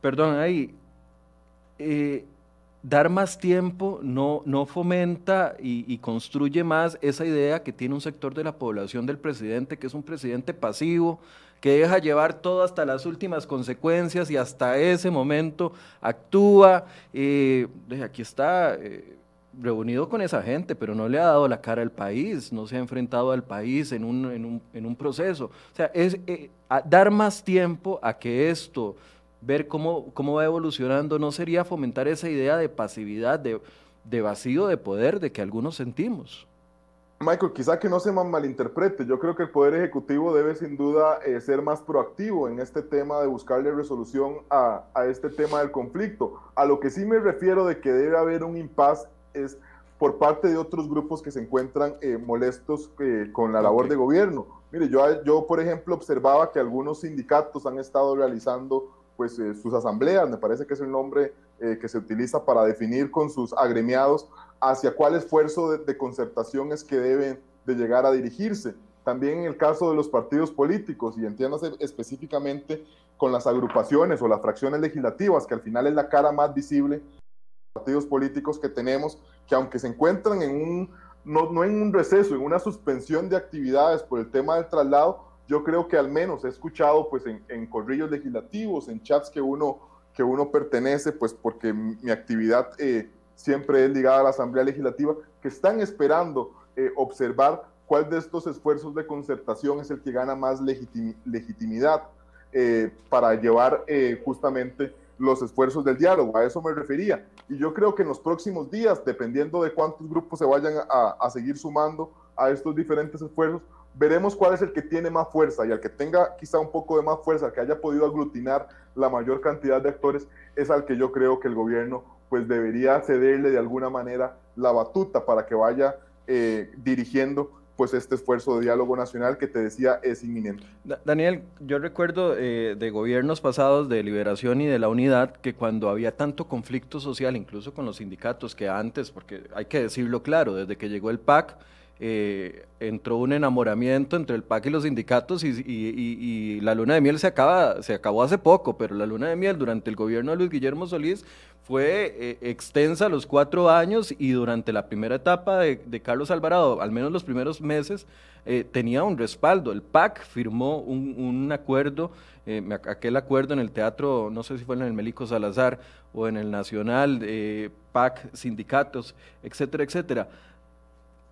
perdón, ahí eh, dar más tiempo no, no fomenta y, construye más esa idea que tiene un sector de la población del presidente, que es un presidente pasivo, que deja llevar todo hasta las últimas consecuencias y hasta ese momento actúa. Eh, aquí está. Eh, reunido con esa gente, pero no le ha dado la cara al país, no se ha enfrentado al país en un, en un, en un proceso. O sea, es eh, dar más tiempo a que esto ver cómo, cómo va evolucionando, no sería fomentar esa idea de pasividad, de, de vacío de poder de que algunos sentimos. Michael, quizá que no se malinterprete, yo creo que el Poder Ejecutivo debe sin duda eh, ser más proactivo en este tema de buscarle resolución a, a, este tema del conflicto. A lo que sí me refiero de que debe haber un impasse es por parte de otros grupos que se encuentran eh, molestos eh, con la labor de gobierno. Mire, yo, yo por ejemplo observaba que algunos sindicatos han estado realizando pues, eh, sus asambleas, me parece que es el nombre eh, que se utiliza para definir con sus agremiados hacia cuál esfuerzo de, concertación es que deben de llegar a dirigirse. También en el caso de los partidos políticos, y entiéndase específicamente con las agrupaciones o las fracciones legislativas, que al final es la cara más visible de los partidos políticos que tenemos, que aunque se encuentran en un, no, no en un receso, en una suspensión de actividades por el tema del traslado, yo creo que al menos he escuchado pues en, corrillos legislativos, en chats que uno, que uno pertenece, pues porque mi actividad eh, siempre es ligada a la Asamblea Legislativa, que están esperando eh, observar cuál de estos esfuerzos de concertación es el que gana más legitimidad eh, para llevar justamente los esfuerzos del diálogo. A eso me refería. Y yo creo que en los próximos días, dependiendo de cuántos grupos se vayan a, a seguir sumando a estos diferentes esfuerzos, veremos cuál es el que tiene más fuerza y al que tenga quizá un poco de más fuerza, que haya podido aglutinar la mayor cantidad de actores, es al que yo creo que el gobierno pues debería cederle de alguna manera la batuta para que vaya eh, dirigiendo pues este esfuerzo de diálogo nacional que te decía es inminente. Daniel, yo recuerdo eh, de gobiernos pasados de Liberación y de la Unidad que cuando había tanto conflicto social, incluso con los sindicatos, que antes, porque hay que decirlo claro, desde que llegó el PAC, eh, entró un enamoramiento entre el PAC y los sindicatos y, la luna de miel se, acaba, se acabó hace poco, pero la luna de miel durante el gobierno de Luis Guillermo Solís fue eh, extensa los cuatro años y durante la primera etapa de, Carlos Alvarado, al menos los primeros meses, eh, tenía un respaldo. El PAC firmó un, acuerdo, aquel acuerdo en el teatro, no sé si fue en el Melico Salazar o en el Nacional, PAC, sindicatos, etcétera, etcétera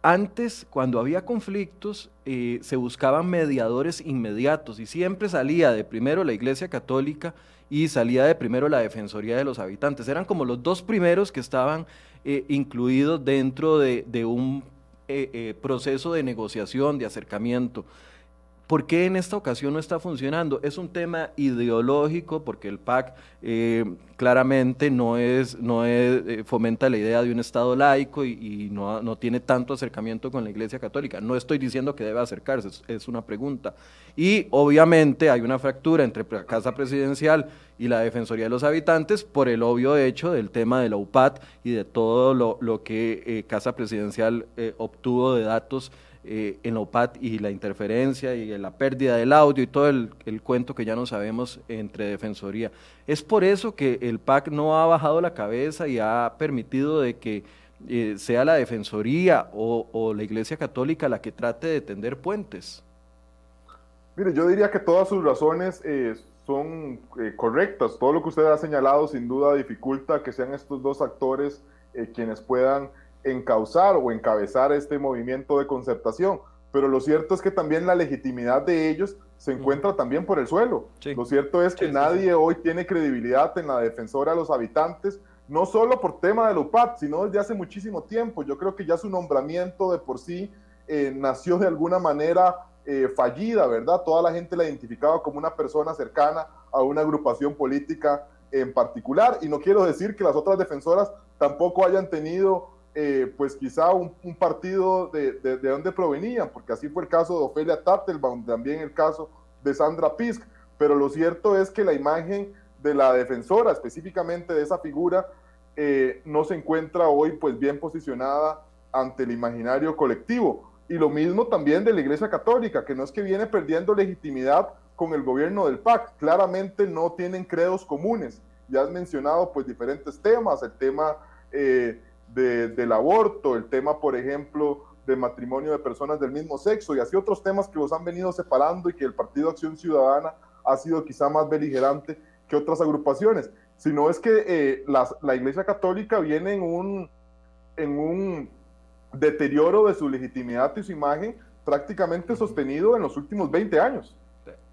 antes, cuando había conflictos, eh, se buscaban mediadores inmediatos y siempre salía de primero la Iglesia Católica y salía de primero la Defensoría de los Habitantes. Eran como los dos primeros que estaban eh, incluidos dentro de, un eh, proceso de negociación, de acercamiento. ¿Por qué en esta ocasión no está funcionando? Es un tema ideológico porque el PAC eh, claramente no es, no es, eh, fomenta la idea de un Estado laico y, no, no, tiene tanto acercamiento con la Iglesia Católica. No estoy diciendo que debe acercarse, es, una pregunta. Y obviamente hay una fractura entre la Casa Presidencial y la Defensoría de los Habitantes por el obvio hecho del tema de la UPAT y de todo lo, que eh, Casa Presidencial obtuvo de datos eh, en OPAT y la interferencia y la pérdida del audio y todo el, cuento que ya no sabemos entre Defensoría. Es por eso que el PAC no ha bajado la cabeza y ha permitido de que eh, sea la Defensoría o, la Iglesia Católica la que trate de tender puentes. Mire, yo diría que todas sus razones eh, son correctas. Todo lo que usted ha señalado sin duda dificulta que sean estos dos actores quienes puedan encauzar o encabezar este movimiento de concertación. Pero lo cierto es que también la legitimidad de ellos se encuentra también por el suelo. Lo cierto es que nadie hoy tiene credibilidad en la defensora de los habitantes, no solo por tema del UPAT, sino desde hace muchísimo tiempo. Yo creo que ya su nombramiento de por sí eh, nació de alguna manera eh, fallida, ¿verdad? Toda la gente la identificaba como una persona cercana a una agrupación política en particular. Y no quiero decir que las otras defensoras tampoco hayan tenido eh, pues quizá un, partido de, de, de, dónde provenían, porque así fue el caso de Ofelia Tattelbaum, también el caso de Sandra Pisk, pero lo cierto es que la imagen de la defensora, específicamente de esa figura, eh, no se encuentra hoy pues bien posicionada ante el imaginario colectivo. Y lo mismo también de la Iglesia Católica, que no es que viene perdiendo legitimidad con el gobierno del PAC, claramente no tienen credos comunes. Ya has mencionado pues diferentes temas, el tema eh, del aborto, el tema, por ejemplo, de matrimonio de personas del mismo sexo y así otros temas que los han venido separando y que el Partido Acción Ciudadana ha sido quizá más beligerante que otras agrupaciones, sino es que eh, la, Iglesia Católica viene en un, en un deterioro de su legitimidad y su imagen prácticamente sostenido en los últimos 20 años.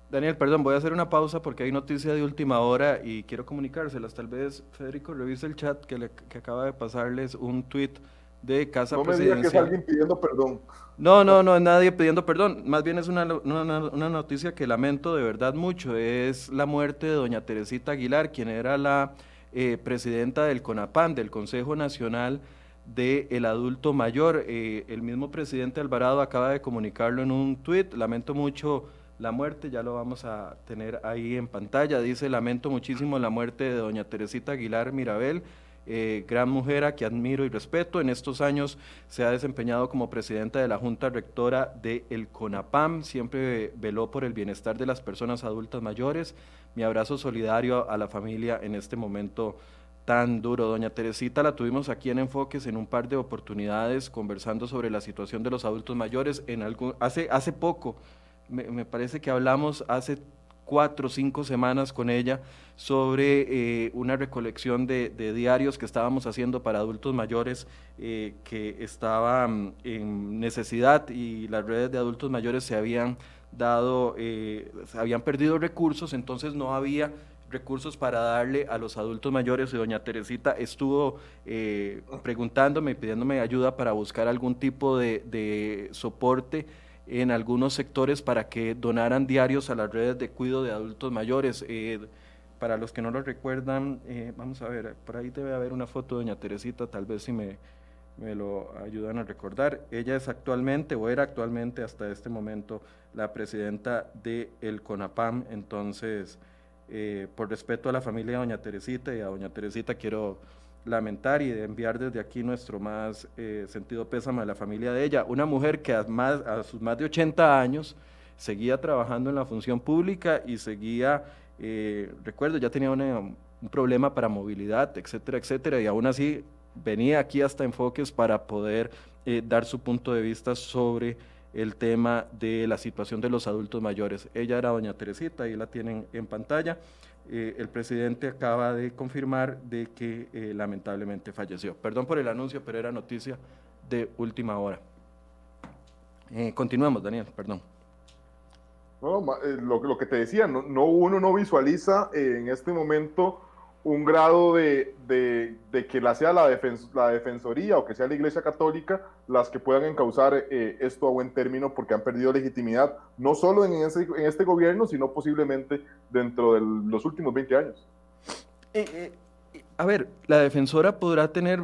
Daniel, perdón, voy a hacer una pausa porque hay noticia de última hora y quiero comunicárselas. Tal vez Federico revise el chat que, le, que acaba de pasarles un tweet de Casa no Presidencial. No me diga que es alguien pidiendo perdón. No, no, no es nadie pidiendo perdón. Más bien es una, una, una, noticia que lamento de verdad mucho. Es la muerte de doña Teresita Aguilar, quien era la eh, presidenta del CONAPAN, del Consejo Nacional del Adulto Mayor. Eh, el mismo presidente Alvarado acaba de comunicarlo en un tuit. Lamento mucho la muerte, ya lo vamos a tener ahí en pantalla. Dice, lamento muchísimo la muerte de doña Teresita Aguilar Mirabel eh, gran mujer a que admiro y respeto. En estos años se ha desempeñado como presidenta de la Junta Rectora del el CONAPAM, siempre veló por el bienestar de las personas adultas mayores. Mi abrazo solidario a la familia en este momento tan duro. Doña Teresita la tuvimos aquí en Enfoques en un par de oportunidades conversando sobre la situación de los adultos mayores. En algún, hace, hace poco, me, parece que hablamos hace cuatro o cinco semanas con ella sobre eh, una recolección de, diarios que estábamos haciendo para adultos mayores eh, que estaban en necesidad y las redes de adultos mayores se habían dado, eh, habían perdido recursos, entonces no había recursos para darle a los adultos mayores. Y doña Teresita estuvo preguntándome y pidiéndome ayuda para buscar algún tipo de soporte en algunos sectores para que donaran diarios a las redes de cuidado de adultos mayores. Eh, para los que no lo recuerdan, eh, vamos a ver, por ahí debe haber una foto de doña Teresita, tal vez si me, me lo ayudan a recordar. Ella es actualmente, o era actualmente hasta este momento, la presidenta del el CONAPAM, entonces, eh, por respeto a la familia de doña Teresita y a doña Teresita quiero lamentar y enviar desde aquí nuestro más eh, sentido pésame a la familia de ella. Una mujer que a, más, sus más de 80 años seguía trabajando en la función pública y seguía, eh, recuerdo, ya tenía un problema para movilidad, etcétera, etcétera, y aún así venía aquí hasta Enfoques para poder eh, dar su punto de vista sobre el tema de la situación de los adultos mayores. Ella era doña Teresita, ahí la tienen en pantalla. Eh, el presidente acaba de confirmar de que eh, lamentablemente falleció. Perdón por el anuncio, pero era noticia de última hora. Eh, continuamos, Daniel, perdón. lo, lo, que te decía, no, no, uno no visualiza en este momento un grado de, de, que la sea la, la, Defensoría o que sea la Iglesia Católica las que puedan encauzar eh, esto a buen término porque han perdido legitimidad, no solo en, en este gobierno, sino posiblemente dentro de los últimos 20 años. Eh, eh, a ver, la defensora podrá tener,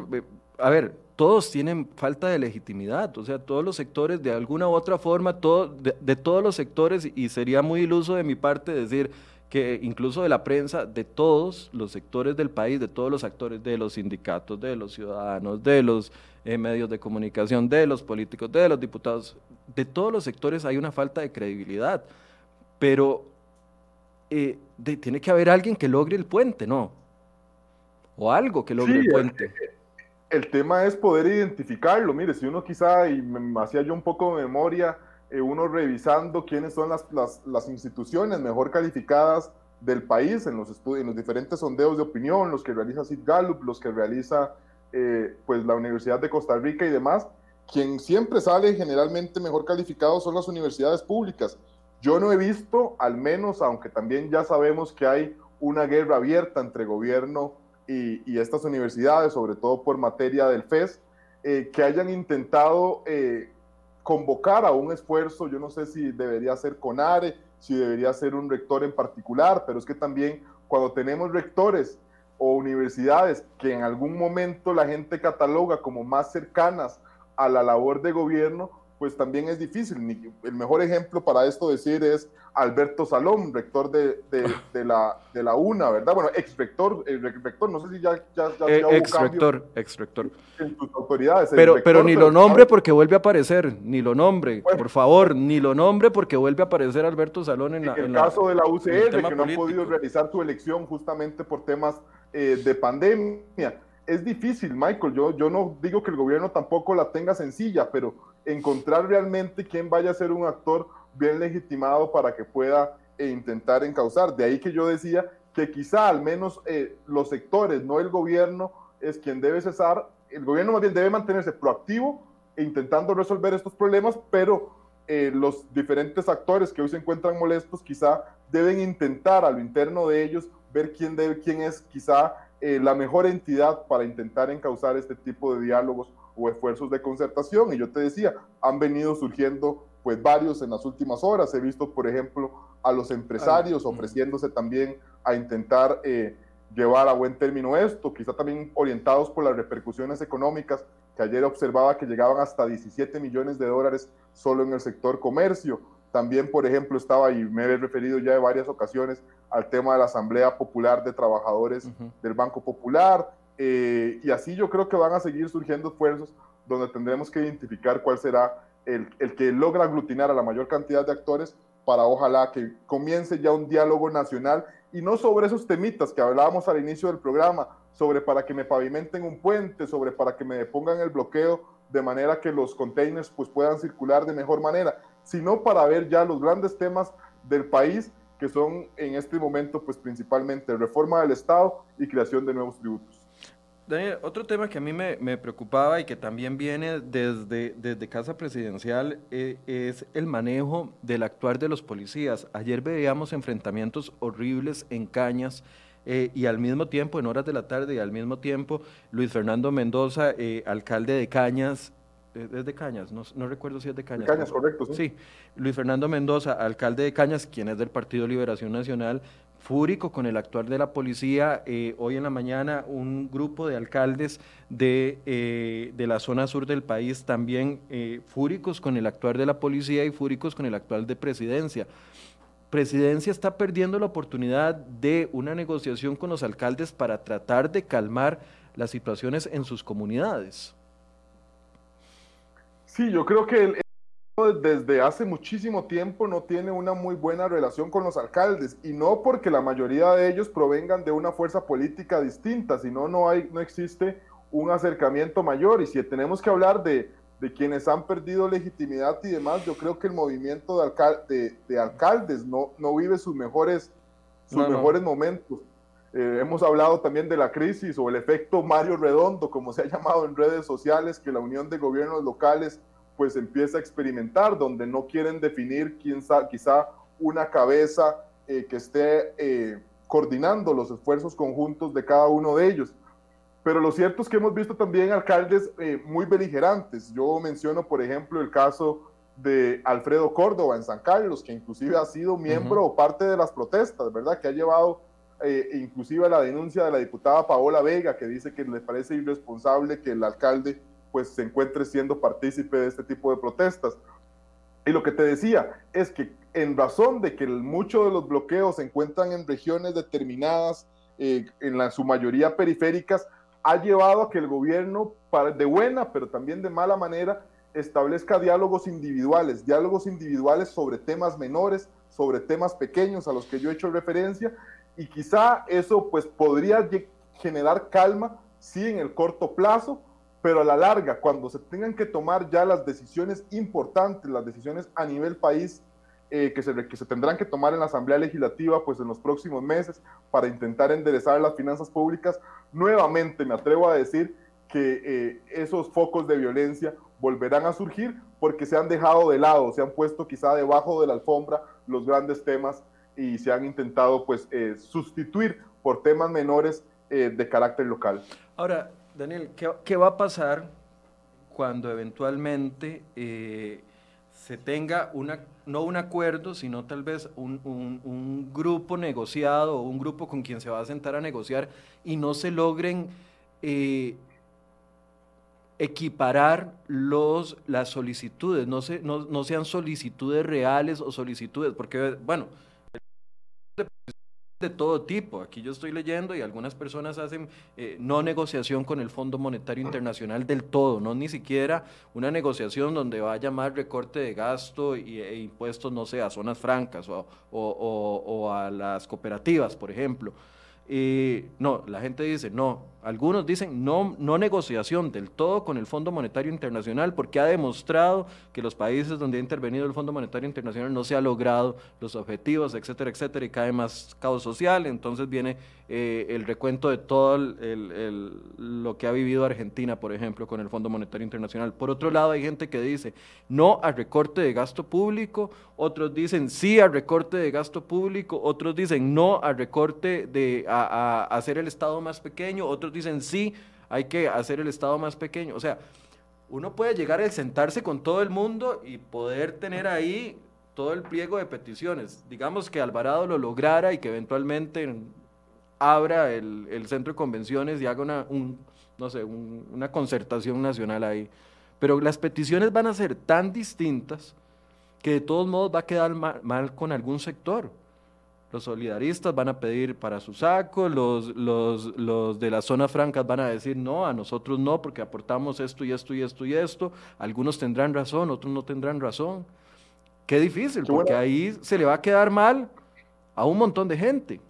a ver, todos tienen falta de legitimidad, o sea, todos los sectores de alguna u otra forma, todo, de todos los sectores, y sería muy iluso de mi parte decir, que incluso de la prensa, de todos los sectores del país, de todos los actores, de los sindicatos, de los ciudadanos, de los eh, medios de comunicación, de los políticos, de los diputados, de todos los sectores hay una falta de credibilidad. Pero eh, tiene que haber alguien que logre el puente, ¿no? O algo que logre el puente. El, el, tema es poder identificarlo. Mire, si uno quizá, y me hacía yo un poco de memoria, eh, uno revisando quiénes son las, las, instituciones mejor calificadas del país en los, en los diferentes sondeos de opinión, los que realiza Sid Gallup, los que realiza eh, pues la Universidad de Costa Rica y demás, quien siempre sale generalmente mejor calificado son las universidades públicas. Yo no he visto, al menos, aunque también ya sabemos que hay una guerra abierta entre gobierno y, y estas universidades, sobre todo por materia del FES, eh, que hayan intentado convocar a un esfuerzo, yo no sé si debería ser CONARE, si debería ser un rector en particular, pero es que también cuando tenemos rectores o universidades que en algún momento la gente cataloga como más cercanas a la labor de gobierno, pues también es difícil. El mejor ejemplo para esto decir es Alberto Salón, rector de, de, la, de la UNA, ¿verdad? Bueno, ex rector, eh, rector, no sé si ya, ya, ya, eh, ex rector, ex rector. En sus autoridades. Pero, pero ni lo nombre porque vuelve a aparecer, ni lo nombre, por favor, ni lo nombre porque vuelve a aparecer Alberto Salón en, la, el caso de la UCR, que no han podido realizar su elección justamente por temas eh, de pandemia. es difícil, Michael. Yo, yo no digo que el gobierno tampoco la tenga sencilla, pero encontrar realmente quién vaya a ser un actor bien legitimado para que pueda eh, intentar encauzar. De ahí que yo decía que quizá al menos eh, los sectores, no el gobierno, es quien debe cesar. El gobierno más bien debe mantenerse proactivo e intentando resolver estos problemas, pero eh, los diferentes actores que hoy se encuentran molestos quizá deben intentar a lo interno de ellos ver quién, debe, quién es quizá la mejor entidad para intentar encauzar este tipo de diálogos o esfuerzos de concertación. Y yo te decía, han venido surgiendo pues varios en las últimas horas. He visto, por ejemplo, a los empresarios ofreciéndose también a intentar eh, llevar a buen término esto, quizá también orientados por las repercusiones económicas, que ayer observaba que llegaban hasta 17 millones de dólares solo en el sector comercio. También, por ejemplo, estaba, y me he referido ya de varias ocasiones, al tema de la Asamblea Popular de Trabajadores del Banco Popular. Eh, y así yo creo que van a seguir surgiendo esfuerzos donde tendremos que identificar cuál será el, el que logra aglutinar a la mayor cantidad de actores para ojalá que comience ya un diálogo nacional y no sobre esos temitas que hablábamos al inicio del programa, sobre para que me pavimenten un puente, sobre para que me pongan el bloqueo de manera que los containers pues puedan circular de mejor manera, sino para ver ya los grandes temas del país que son en este momento pues principalmente reforma del Estado y creación de nuevos tributos. Daniel, otro tema que a mí me, me preocupaba y que también viene desde, desde Casa Presidencial eh, es el manejo del actuar de los policías. Ayer veíamos enfrentamientos horribles en Cañas eh, y al mismo tiempo, en horas de la tarde y al mismo tiempo, Luis Fernando Mendoza, eh, alcalde de Cañas, es de Cañas, no, no, recuerdo si es de Cañas. Cañas, correcto. ¿sí? sí, Luis Fernando Mendoza, alcalde de Cañas, quien es del Partido Liberación Nacional, fúrico con el actuar de la policía. Eh, hoy en la mañana un grupo de alcaldes de, eh, de la zona sur del país también eh, fúricos con el actuar de la policía y fúricos con el actual de presidencia. Presidencia está perdiendo la oportunidad de una negociación con los alcaldes para tratar de calmar las situaciones en sus comunidades. Sí, yo creo que el, desde hace muchísimo tiempo no tiene una muy buena relación con los alcaldes y no porque la mayoría de ellos provengan de una fuerza política distinta, sino no hay no existe un acercamiento mayor y si tenemos que hablar de, de quienes han perdido legitimidad y demás, yo creo que el movimiento de, alcal de, de alcaldes no, no vive sus mejores sus no, mejores no. momentos. Eh, hemos hablado también de la crisis o el efecto Mario Redondo, como se ha llamado en redes sociales, que la unión de gobiernos locales pues empieza a experimentar, donde no quieren definir quién quizá una cabeza eh, que esté eh, coordinando los esfuerzos conjuntos de cada uno de ellos. Pero lo cierto es que hemos visto también alcaldes eh, muy beligerantes. Yo menciono, por ejemplo, el caso de Alfredo Córdoba en San Carlos, que inclusive ha sido miembro uh -huh. o parte de las protestas, ¿verdad? Que ha llevado eh, inclusive a la denuncia de la diputada Paola Vega, que dice que le parece irresponsable que el alcalde pues se encuentre siendo partícipe de este tipo de protestas. Y lo que te decía es que en razón de que muchos de los bloqueos se encuentran en regiones determinadas, eh, en la, su mayoría periféricas, ha llevado a que el gobierno, para, de buena pero también de mala manera, establezca diálogos individuales, diálogos individuales sobre temas menores, sobre temas pequeños a los que yo he hecho referencia, y quizá eso pues podría generar calma, sí, en el corto plazo, pero a la larga, cuando se tengan que tomar ya las decisiones importantes, las decisiones a nivel país, eh, que, se, que se tendrán que tomar en la Asamblea Legislativa pues en los próximos meses para intentar enderezar las finanzas públicas, nuevamente me atrevo a decir que eh, esos focos de violencia volverán a surgir porque se han dejado de lado, se han puesto quizá debajo de la alfombra los grandes temas y se han intentado pues eh, sustituir por temas menores eh, de carácter local. Ahora, Daniel, ¿qué, va a pasar cuando eventualmente eh, se tenga una, no un acuerdo, sino tal vez un, un, un, grupo negociado o un grupo con quien se va a sentar a negociar y no se logren eh, equiparar los, las solicitudes, no, se, no, no sean solicitudes reales o solicitudes, porque, bueno, de todo tipo. Aquí yo estoy leyendo y algunas personas hacen eh, no negociación con el Fondo Monetario Internacional del todo, no ni siquiera una negociación donde va a llamar recorte de gasto y, e impuestos, no sé, a zonas francas o, a las cooperativas, por ejemplo. Y no, la gente dice, no, algunos dicen no, no negociación del todo con el Fondo Monetario Internacional porque ha demostrado que los países donde ha intervenido el Fondo Monetario Internacional no se ha logrado los objetivos, etcétera, etcétera, y cae más caos social. Entonces viene eh, el recuento de todo lo que ha vivido Argentina, por ejemplo, con el Fondo Monetario Internacional. Por otro lado, hay gente que dice no al recorte de gasto público, otros dicen sí al recorte de gasto público, otros dicen no al recorte de a hacer el Estado más pequeño, otros dicen sí, hay que hacer el Estado más pequeño. O sea, uno puede llegar a sentarse con todo el mundo y poder tener ahí todo el pliego de peticiones. Digamos que Alvarado lo lograra y que eventualmente abra el, centro de convenciones y haga una, no sé, una concertación nacional ahí. Pero las peticiones van a ser tan distintas que de todos modos va a quedar mal con algún sector. Los solidaristas van a pedir para su saco, los, los, los, de las zonas francas van a decir no, a nosotros no, porque aportamos esto y esto y esto y esto. Algunos tendrán razón, otros no tendrán razón. Qué difícil, porque ahí se le va a quedar mal a un montón de gente.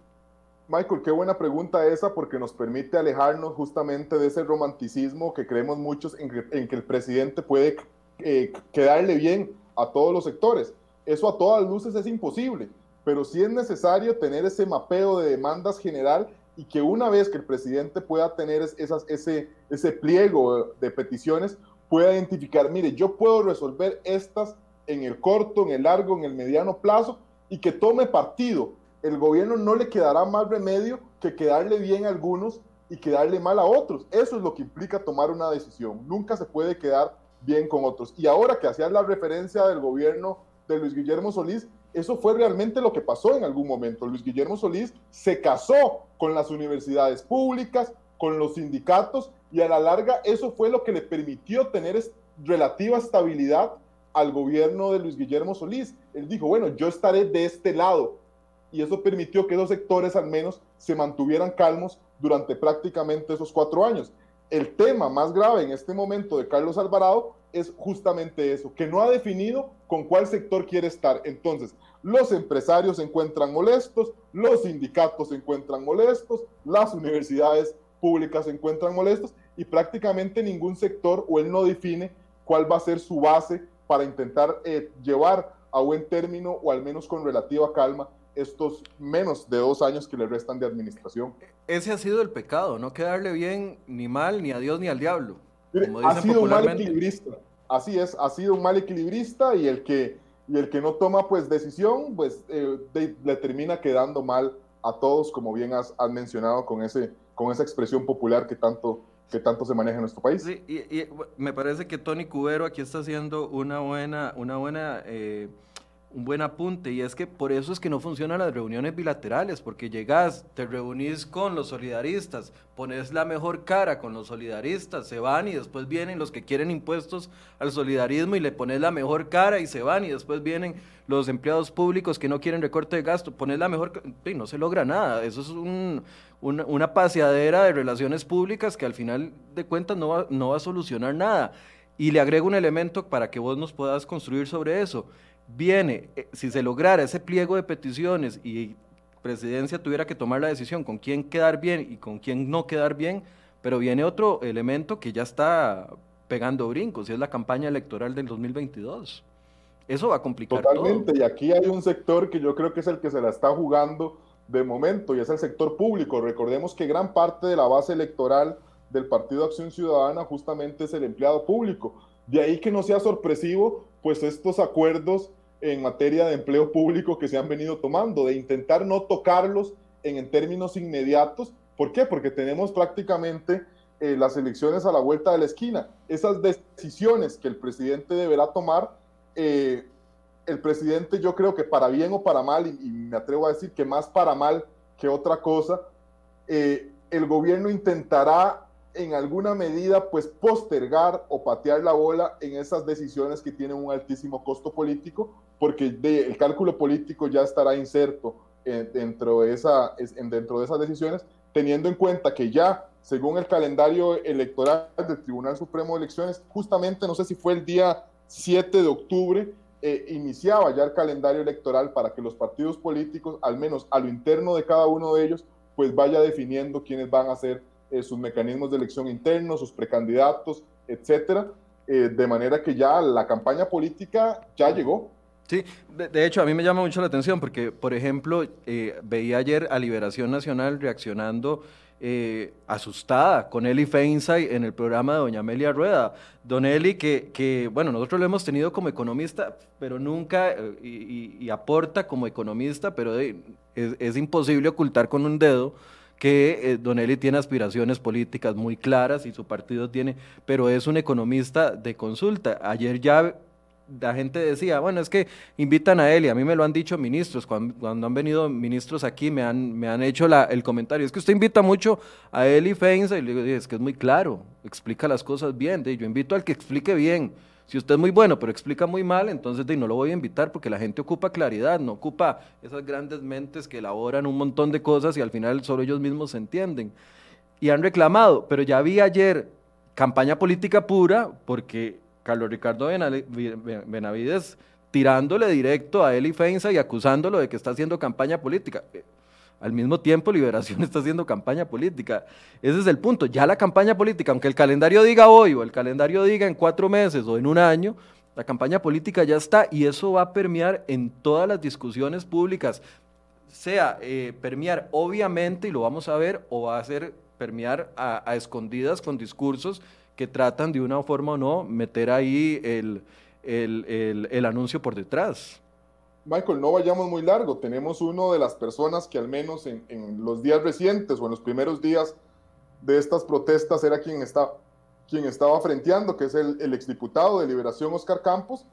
Michael, qué buena pregunta esa porque nos permite alejarnos justamente de ese romanticismo que creemos muchos en que, el presidente puede eh, quedarle bien a todos los sectores. Eso a todas luces es imposible pero sí es necesario tener ese mapeo de demandas general y que una vez que el presidente pueda tener esas, ese, ese pliego de peticiones, pueda identificar, mire, yo puedo resolver estas en el corto, en el largo, en el mediano plazo y que tome partido. El gobierno no le quedará más remedio que quedarle bien a algunos y quedarle mal a otros. Eso es lo que implica tomar una decisión. Nunca se puede quedar bien con otros. Y ahora que hacías la referencia del gobierno de Luis Guillermo Solís, eso fue realmente lo que pasó en algún momento. Luis Guillermo Solís se casó con las universidades públicas, con los sindicatos, y a la larga eso fue lo que le permitió tener relativa estabilidad al gobierno de Luis Guillermo Solís. Él dijo, bueno, yo estaré de este lado. Y eso permitió que dos sectores al menos se mantuvieran calmos durante prácticamente esos cuatro años. El tema más grave en este momento de Carlos Alvarado es justamente eso, que no ha definido con cuál sector quiere estar. Entonces, los empresarios se encuentran molestos, los sindicatos se encuentran molestos, las universidades públicas se encuentran molestos y prácticamente ningún sector o él no define cuál va a ser su base para intentar eh, llevar a buen término o al menos con relativa calma estos menos de dos años que le restan de administración. Ese ha sido el pecado, no quedarle bien ni mal ni a Dios ni al diablo ha sido un mal equilibrista. Así es, ha sido un mal equilibrista y el que, y el que no toma pues decisión, pues eh, le termina quedando mal a todos, como bien has, mencionado con, ese, con esa expresión popular que tanto, que tanto se maneja en nuestro país. Sí, y, me parece que Tony Cubero aquí está haciendo una buena, una buena eh, un buen apunte y es que por eso es que no funcionan las reuniones bilaterales, porque llegas, te reunís con los solidaristas, pones la mejor cara con los solidaristas, se van y después vienen los que quieren impuestos al solidarismo y le pones la mejor cara y se van y después vienen los empleados públicos que no quieren recorte de gasto, pones la mejor y no se logra nada, eso es un, una, paseadera de relaciones públicas que al final de cuentas no va, no va a solucionar nada. Y le agrego un elemento para que vos nos puedas construir sobre eso viene, eh, si se lograra ese pliego de peticiones y presidencia tuviera que tomar la decisión con quién quedar bien y con quién no quedar bien, pero viene otro elemento que ya está pegando brincos y es la campaña electoral del 2022. Eso va a complicar Totalmente, y aquí hay un sector que yo creo que es el que se la está jugando de momento y es el sector público. Recordemos que gran parte de la base electoral del Partido Acción Ciudadana justamente es el empleado público. De ahí que no sea sorpresivo, pues estos acuerdos en materia de empleo público que se han venido tomando, de intentar no tocarlos en, términos inmediatos. ¿Por qué? Porque tenemos prácticamente eh, las elecciones a la vuelta de la esquina. Esas decisiones que el presidente deberá tomar, eh, el presidente yo creo que para bien o para mal, y, me atrevo a decir que más para mal que otra cosa, eh, el gobierno intentará en alguna medida pues postergar o patear la bola en esas decisiones que tienen un altísimo costo político, porque el cálculo político ya estará inserto dentro, de esa, dentro de esas decisiones, teniendo en cuenta que ya, según el calendario electoral del Tribunal Supremo de Elecciones, justamente, no sé si fue el día 7 de octubre, eh, iniciaba ya el calendario electoral para que los partidos políticos, al menos a lo interno de cada uno de ellos, pues vaya definiendo quiénes van a ser eh, sus mecanismos de elección internos, sus precandidatos, etcétera, eh, de manera que ya la campaña política ya llegó. Sí, de, hecho a mí me llama mucho la atención porque, por ejemplo, eh, veía ayer a Liberación Nacional reaccionando asustada con Eli Feinsay en el programa de Doña Amelia Rueda. Don Eli, que, bueno, nosotros lo hemos tenido como economista, pero nunca, y, aporta como economista, pero es, imposible ocultar con un dedo que Don Eli tiene aspiraciones políticas muy claras y su partido tiene, pero es un economista de consulta. Ayer ya la gente decía, bueno, es que invitan a él y a mí me lo han dicho ministros, cuando, han venido ministros aquí me han, me han hecho la, el comentario, es que usted invita mucho a él y Feinza y le digo, es que es muy claro, explica las cosas bien, yo invito al que explique bien, si usted es muy bueno pero explica muy mal, entonces no lo voy a invitar porque la gente ocupa claridad, no ocupa esas grandes mentes que elaboran un montón de cosas y al final solo ellos mismos se entienden. Y han reclamado, pero ya vi ayer campaña política pura porque Carlos Ricardo Benavides tirándole directo a Eli Feinza y acusándolo de que está haciendo campaña política. Al mismo tiempo, Liberación está haciendo campaña política. Ese es el punto. Ya la campaña política, aunque el calendario diga hoy o el calendario diga en cuatro meses o en un año, la campaña política ya está y eso va a permear en todas las discusiones públicas. Sea eh, permear obviamente, y lo vamos a ver, o va a ser permear a escondidas con discursos que tratan de una forma o no meter ahí el, el, el, anuncio por detrás. Michael, no vayamos muy largo. Tenemos uno de las personas que al menos en, en, los días recientes o en los primeros días de estas protestas era quien, está, quien estaba frenteando, que es el, el exdiputado de Liberación Oscar Campos,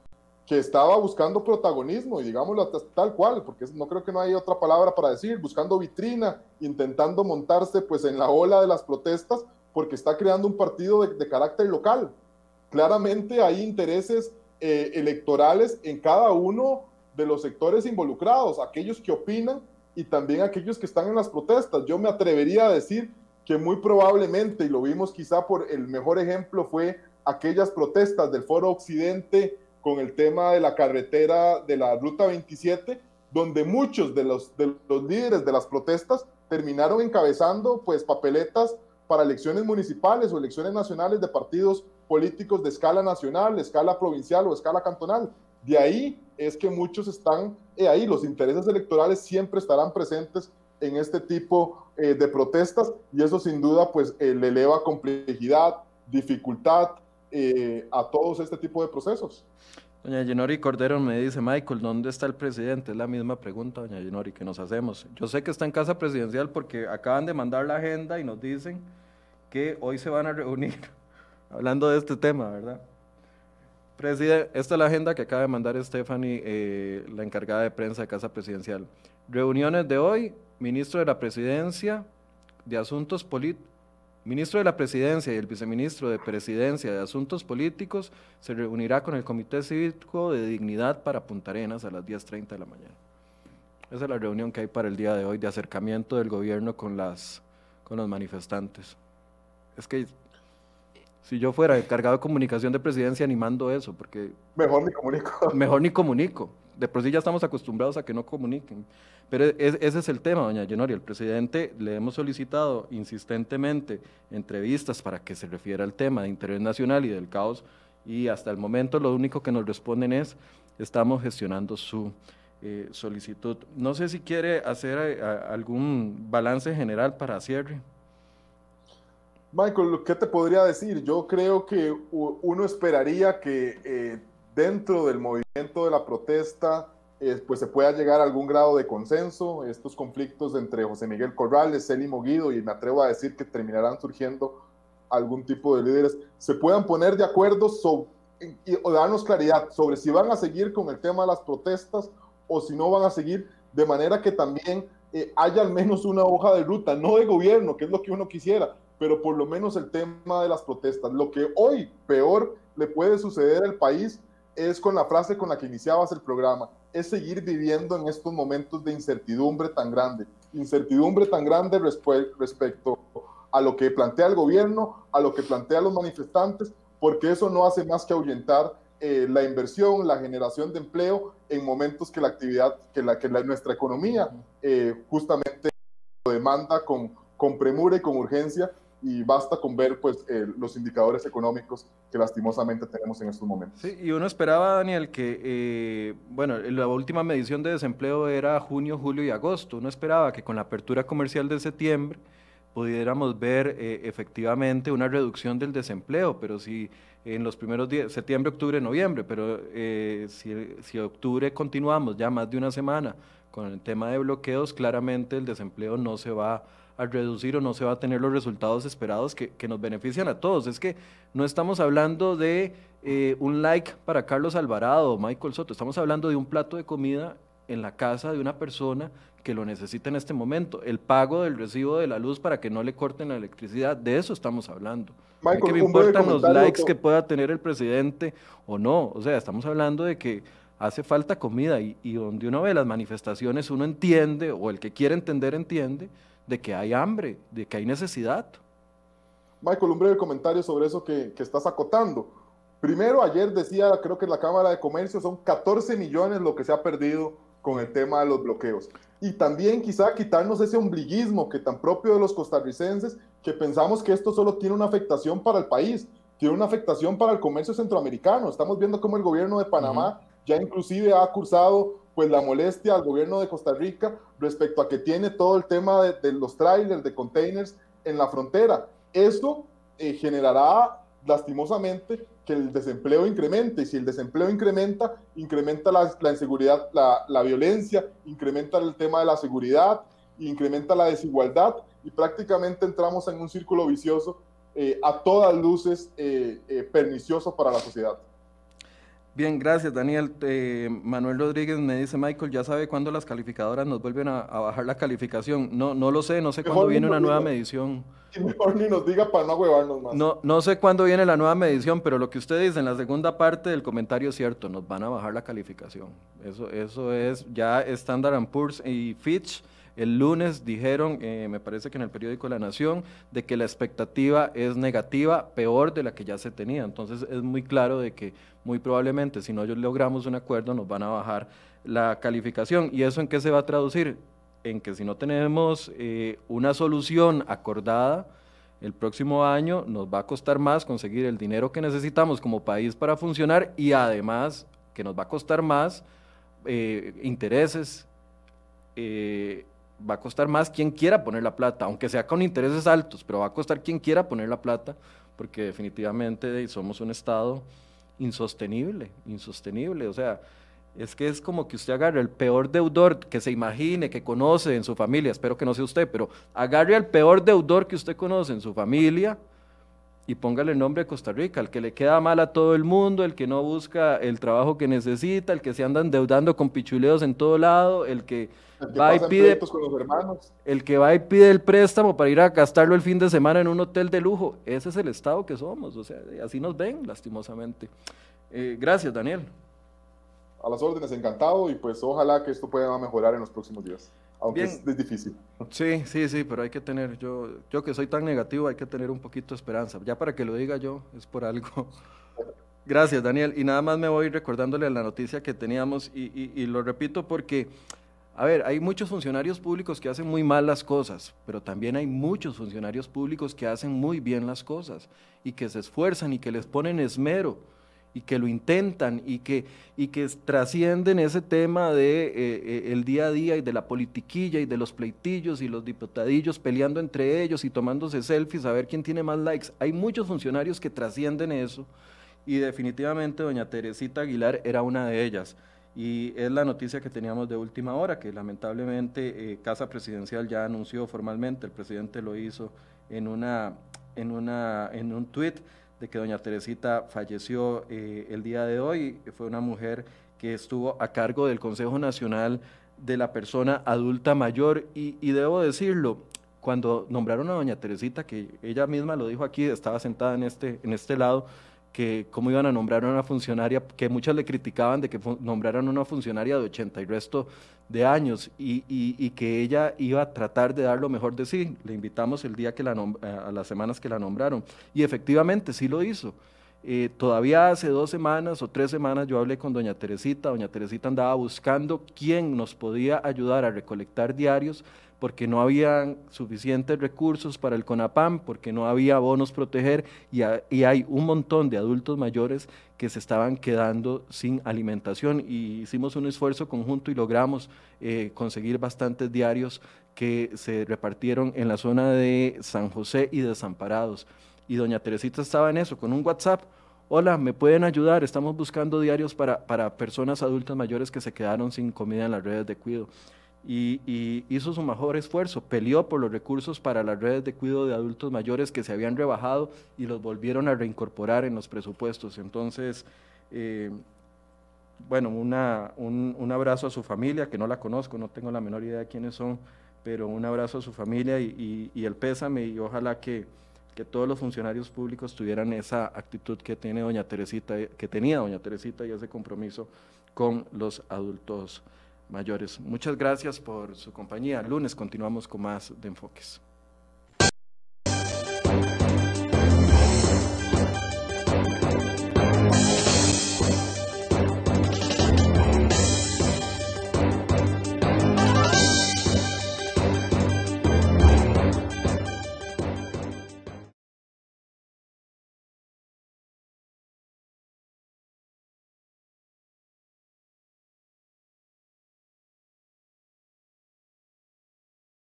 que estaba buscando protagonismo, y digámoslo tal cual, porque no creo que no hay otra palabra para decir, buscando vitrina, intentando montarse pues en la ola de las protestas, porque está creando un partido de, carácter local. Claramente hay intereses eh, electorales en cada uno de los sectores involucrados, aquellos que opinan y también aquellos que están en las protestas. Yo me atrevería a decir que muy probablemente, y lo vimos quizá por el mejor ejemplo, fue aquellas protestas del Foro Occidente con el tema de la carretera de la Ruta 27, donde muchos de los, de los líderes de las protestas terminaron encabezando pues papeletas para elecciones municipales o elecciones nacionales de partidos políticos de escala nacional, escala provincial o escala cantonal. De ahí es que muchos están eh, ahí, los intereses electorales siempre estarán presentes en este tipo eh, de protestas y eso sin duda pues eh, le eleva complejidad, dificultad a todos este tipo de procesos. Doña Genori Cordero me dice, Michael, ¿dónde está el presidente? Es la misma pregunta, doña Genori, que nos hacemos. Yo sé que está en casa presidencial porque acaban de mandar la agenda y nos dicen que hoy se van a reunir, hablando de este tema, ¿verdad? Preside, esta es la agenda que acaba de mandar Stephanie, eh, la encargada de prensa de Casa Presidencial. Reuniones de hoy, ministro de la Presidencia de Asuntos Políticos, ministro de la Presidencia y el viceministro de Presidencia de Asuntos Políticos se reunirá con el Comité Cívico de Dignidad para Punta Arenas a las 10.30 de la mañana. Esa es la reunión que hay para el día de hoy de acercamiento del gobierno con, las, con los manifestantes es que si yo fuera encargado de comunicación de presidencia animando eso, porque... Mejor ni comunico. Mejor ni comunico. De por sí ya estamos acostumbrados a que no comuniquen. Pero ese es el tema, doña Yenori. El presidente le hemos solicitado insistentemente entrevistas para que se refiera al tema de interés nacional y del caos. Y hasta el momento lo único que nos responden es, estamos gestionando su eh, solicitud. No sé si quiere hacer eh, algún balance general para cierre. Michael, ¿qué te podría decir? Yo creo que uno esperaría que eh, dentro del movimiento de la protesta eh, pues se pueda llegar a algún grado de consenso. Estos conflictos entre José Miguel Corrales, Célimo Guido y me atrevo a decir que terminarán surgiendo algún tipo de líderes, se puedan poner de acuerdo sobre, o darnos claridad sobre si van a seguir con el tema de las protestas o si no van a seguir, de manera que también eh, haya al menos una hoja de ruta, no de gobierno, que es lo que uno quisiera, pero por lo menos el tema de las protestas. Lo que hoy peor le puede suceder al país es con la frase con la que iniciabas el programa, es seguir viviendo en estos momentos de incertidumbre tan grande, incertidumbre tan grande respecto a lo que plantea el gobierno, a lo que plantean los manifestantes, porque eso no hace más que ahuyentar eh, la inversión, la generación de empleo en momentos que la actividad, que, la, que nuestra economía eh, justamente de demanda con, con premura y con urgencia y basta con ver pues los indicadores económicos que lastimosamente tenemos en estos momentos. Sí, y uno esperaba, Daniel, que, eh, bueno, la última medición de desempleo era junio, julio y agosto. Uno esperaba que con la apertura comercial de septiembre pudiéramos ver eh, efectivamente una reducción del desempleo, pero si en los primeros días, septiembre, octubre, noviembre, pero eh, si, si octubre continuamos ya más de una semana con el tema de bloqueos, claramente el desempleo no se va a a reducir o no se va a tener los resultados esperados que, nos benefician a todos. Es que no estamos hablando de eh, un like para Carlos Alvarado o Michael Soto, estamos hablando de un plato de comida en la casa de una persona que lo necesita en este momento, el pago del recibo de la luz para que no le corten la electricidad, de eso estamos hablando. Michael, que me importan los likes que pueda tener el presidente o no, o sea, estamos hablando de que hace falta comida y, y donde uno ve las manifestaciones uno entiende, o el que quiere entender entiende, de que hay hambre, de que hay necesidad. Michael, un breve comentario sobre eso que, estás acotando. Primero, ayer decía, creo que en la Cámara de Comercio son 14 millones lo que se ha perdido con el tema de los bloqueos. Y también quizá quitarnos ese ombliguismo que tan propio de los costarricenses, que pensamos que esto solo tiene una afectación para el país, tiene una afectación para el comercio centroamericano. Estamos viendo cómo el gobierno de Panamá ya inclusive ha cursado pues la molestia al gobierno de Costa Rica respecto a que tiene todo el tema de, los trailers, de containers en la frontera. Esto eh, generará lastimosamente que el desempleo incremente y si el desempleo incrementa, incrementa la, inseguridad, la, violencia, incrementa el tema de la seguridad, incrementa la desigualdad y prácticamente entramos en un círculo vicioso eh, a todas luces eh, pernicioso para la sociedad. Bien, gracias Daniel. Eh, Manuel Rodríguez me dice, Michael, ¿ya sabe cuándo las calificadoras nos vuelven a, bajar la calificación? No, no lo sé, no sé cuándo viene una nueva medición. Mejor ni nos diga para no huevarnos más. No, no sé cuándo viene la nueva medición, pero lo que usted dice en la segunda parte del comentario es cierto, nos van a bajar la calificación. Eso, eso es ya Standard Poor's y Fitch el lunes dijeron, eh, me parece que en el periódico La Nación, de que la expectativa es negativa, peor de la que ya se tenía. Entonces es muy claro de que muy probablemente si no logramos un acuerdo nos van a bajar la calificación. ¿Y eso en qué se va a traducir? En que si no tenemos eh, una solución acordada, el próximo año nos va a costar más conseguir el dinero que necesitamos como país para funcionar y además que nos va a costar más eh, intereses, va a costar más quien quiera poner la plata, aunque sea con intereses altos, pero va a costar quien quiera poner la plata, porque definitivamente somos un Estado insostenible, insostenible. O sea, es que es como que usted agarre el peor deudor que se imagine, que conoce en su familia, espero que no sea usted, pero agarre al peor deudor que usted conoce en su familia y póngale el nombre de Costa Rica, el que le queda mal a todo el mundo, el que no busca el trabajo que necesita, el que se anda endeudando con pichuleos en todo lado, el que, va y pide el que va y pide el préstamo para ir a gastarlo el fin de semana en un hotel de lujo. Ese es el estado que somos, o sea, así nos ven lastimosamente. Eh, gracias, Daniel. A las órdenes, encantado y pues ojalá que esto pueda mejorar en los próximos días aunque es, difícil. Sí, sí, sí, pero hay que tener, yo, yo que soy tan negativo, hay que tener un poquito de esperanza. Ya para que lo diga yo, es por algo. Gracias, Daniel. Y nada más me voy recordándole la noticia que teníamos y, y, lo repito porque, a ver, hay muchos funcionarios públicos que hacen muy mal las cosas, pero también hay muchos funcionarios públicos que hacen muy bien las cosas y que se esfuerzan y que les ponen esmero y que lo intentan y que, y que trascienden ese tema de eh, eh, el día a día y de la politiquilla y de los pleitillos y los diputadillos peleando entre ellos y tomándose selfies a ver quién tiene más likes. Hay muchos funcionarios que trascienden eso y definitivamente doña Teresita Aguilar era una de ellas. Y es la noticia que teníamos de última hora, que lamentablemente eh, Casa Presidencial ya anunció formalmente, el presidente lo hizo en, una, en, una, en un tuit, de que doña Teresita falleció eh, el día de hoy. Fue una mujer que estuvo a cargo del Consejo Nacional de la Persona Adulta Mayor y, y debo decirlo, cuando nombraron a doña Teresita, que ella misma lo dijo aquí, estaba sentada en este, en este lado, que cómo iban a nombrar a una funcionaria, que muchas le criticaban de que nombraran a una funcionaria de 80 y resto de años y, y, que ella iba a tratar de dar lo mejor de sí. Le invitamos el día que la a las semanas que la nombraron y efectivamente sí lo hizo. Eh, todavía hace dos semanas o tres semanas yo hablé con doña Teresita, doña Teresita andaba buscando quién nos podía ayudar a recolectar diarios porque no había suficientes recursos para el CONAPAM, porque no había bonos proteger y, hay un montón de adultos mayores que se estaban quedando sin alimentación y hicimos un esfuerzo conjunto y logramos eh, conseguir bastantes diarios que se repartieron en la zona de San José y Desamparados. Y doña Teresita estaba en eso, con un WhatsApp. Hola, ¿me pueden ayudar? Estamos buscando diarios para, para personas adultas mayores que se quedaron sin comida en las redes de cuidado y, hizo su mejor esfuerzo, peleó por los recursos para las redes de cuidado de adultos mayores que se habían rebajado y los volvieron a reincorporar en los presupuestos. Entonces, eh, bueno, una, un, abrazo a su familia, que no la conozco, no tengo la menor idea de quiénes son, pero un abrazo a su familia y, el pésame y ojalá que, que, todos los funcionarios públicos tuvieran esa actitud que tiene doña Teresita, que tenía doña Teresita y ese compromiso con los adultos mayores. Muchas gracias por su compañía. lunes continuamos con más de enfoques.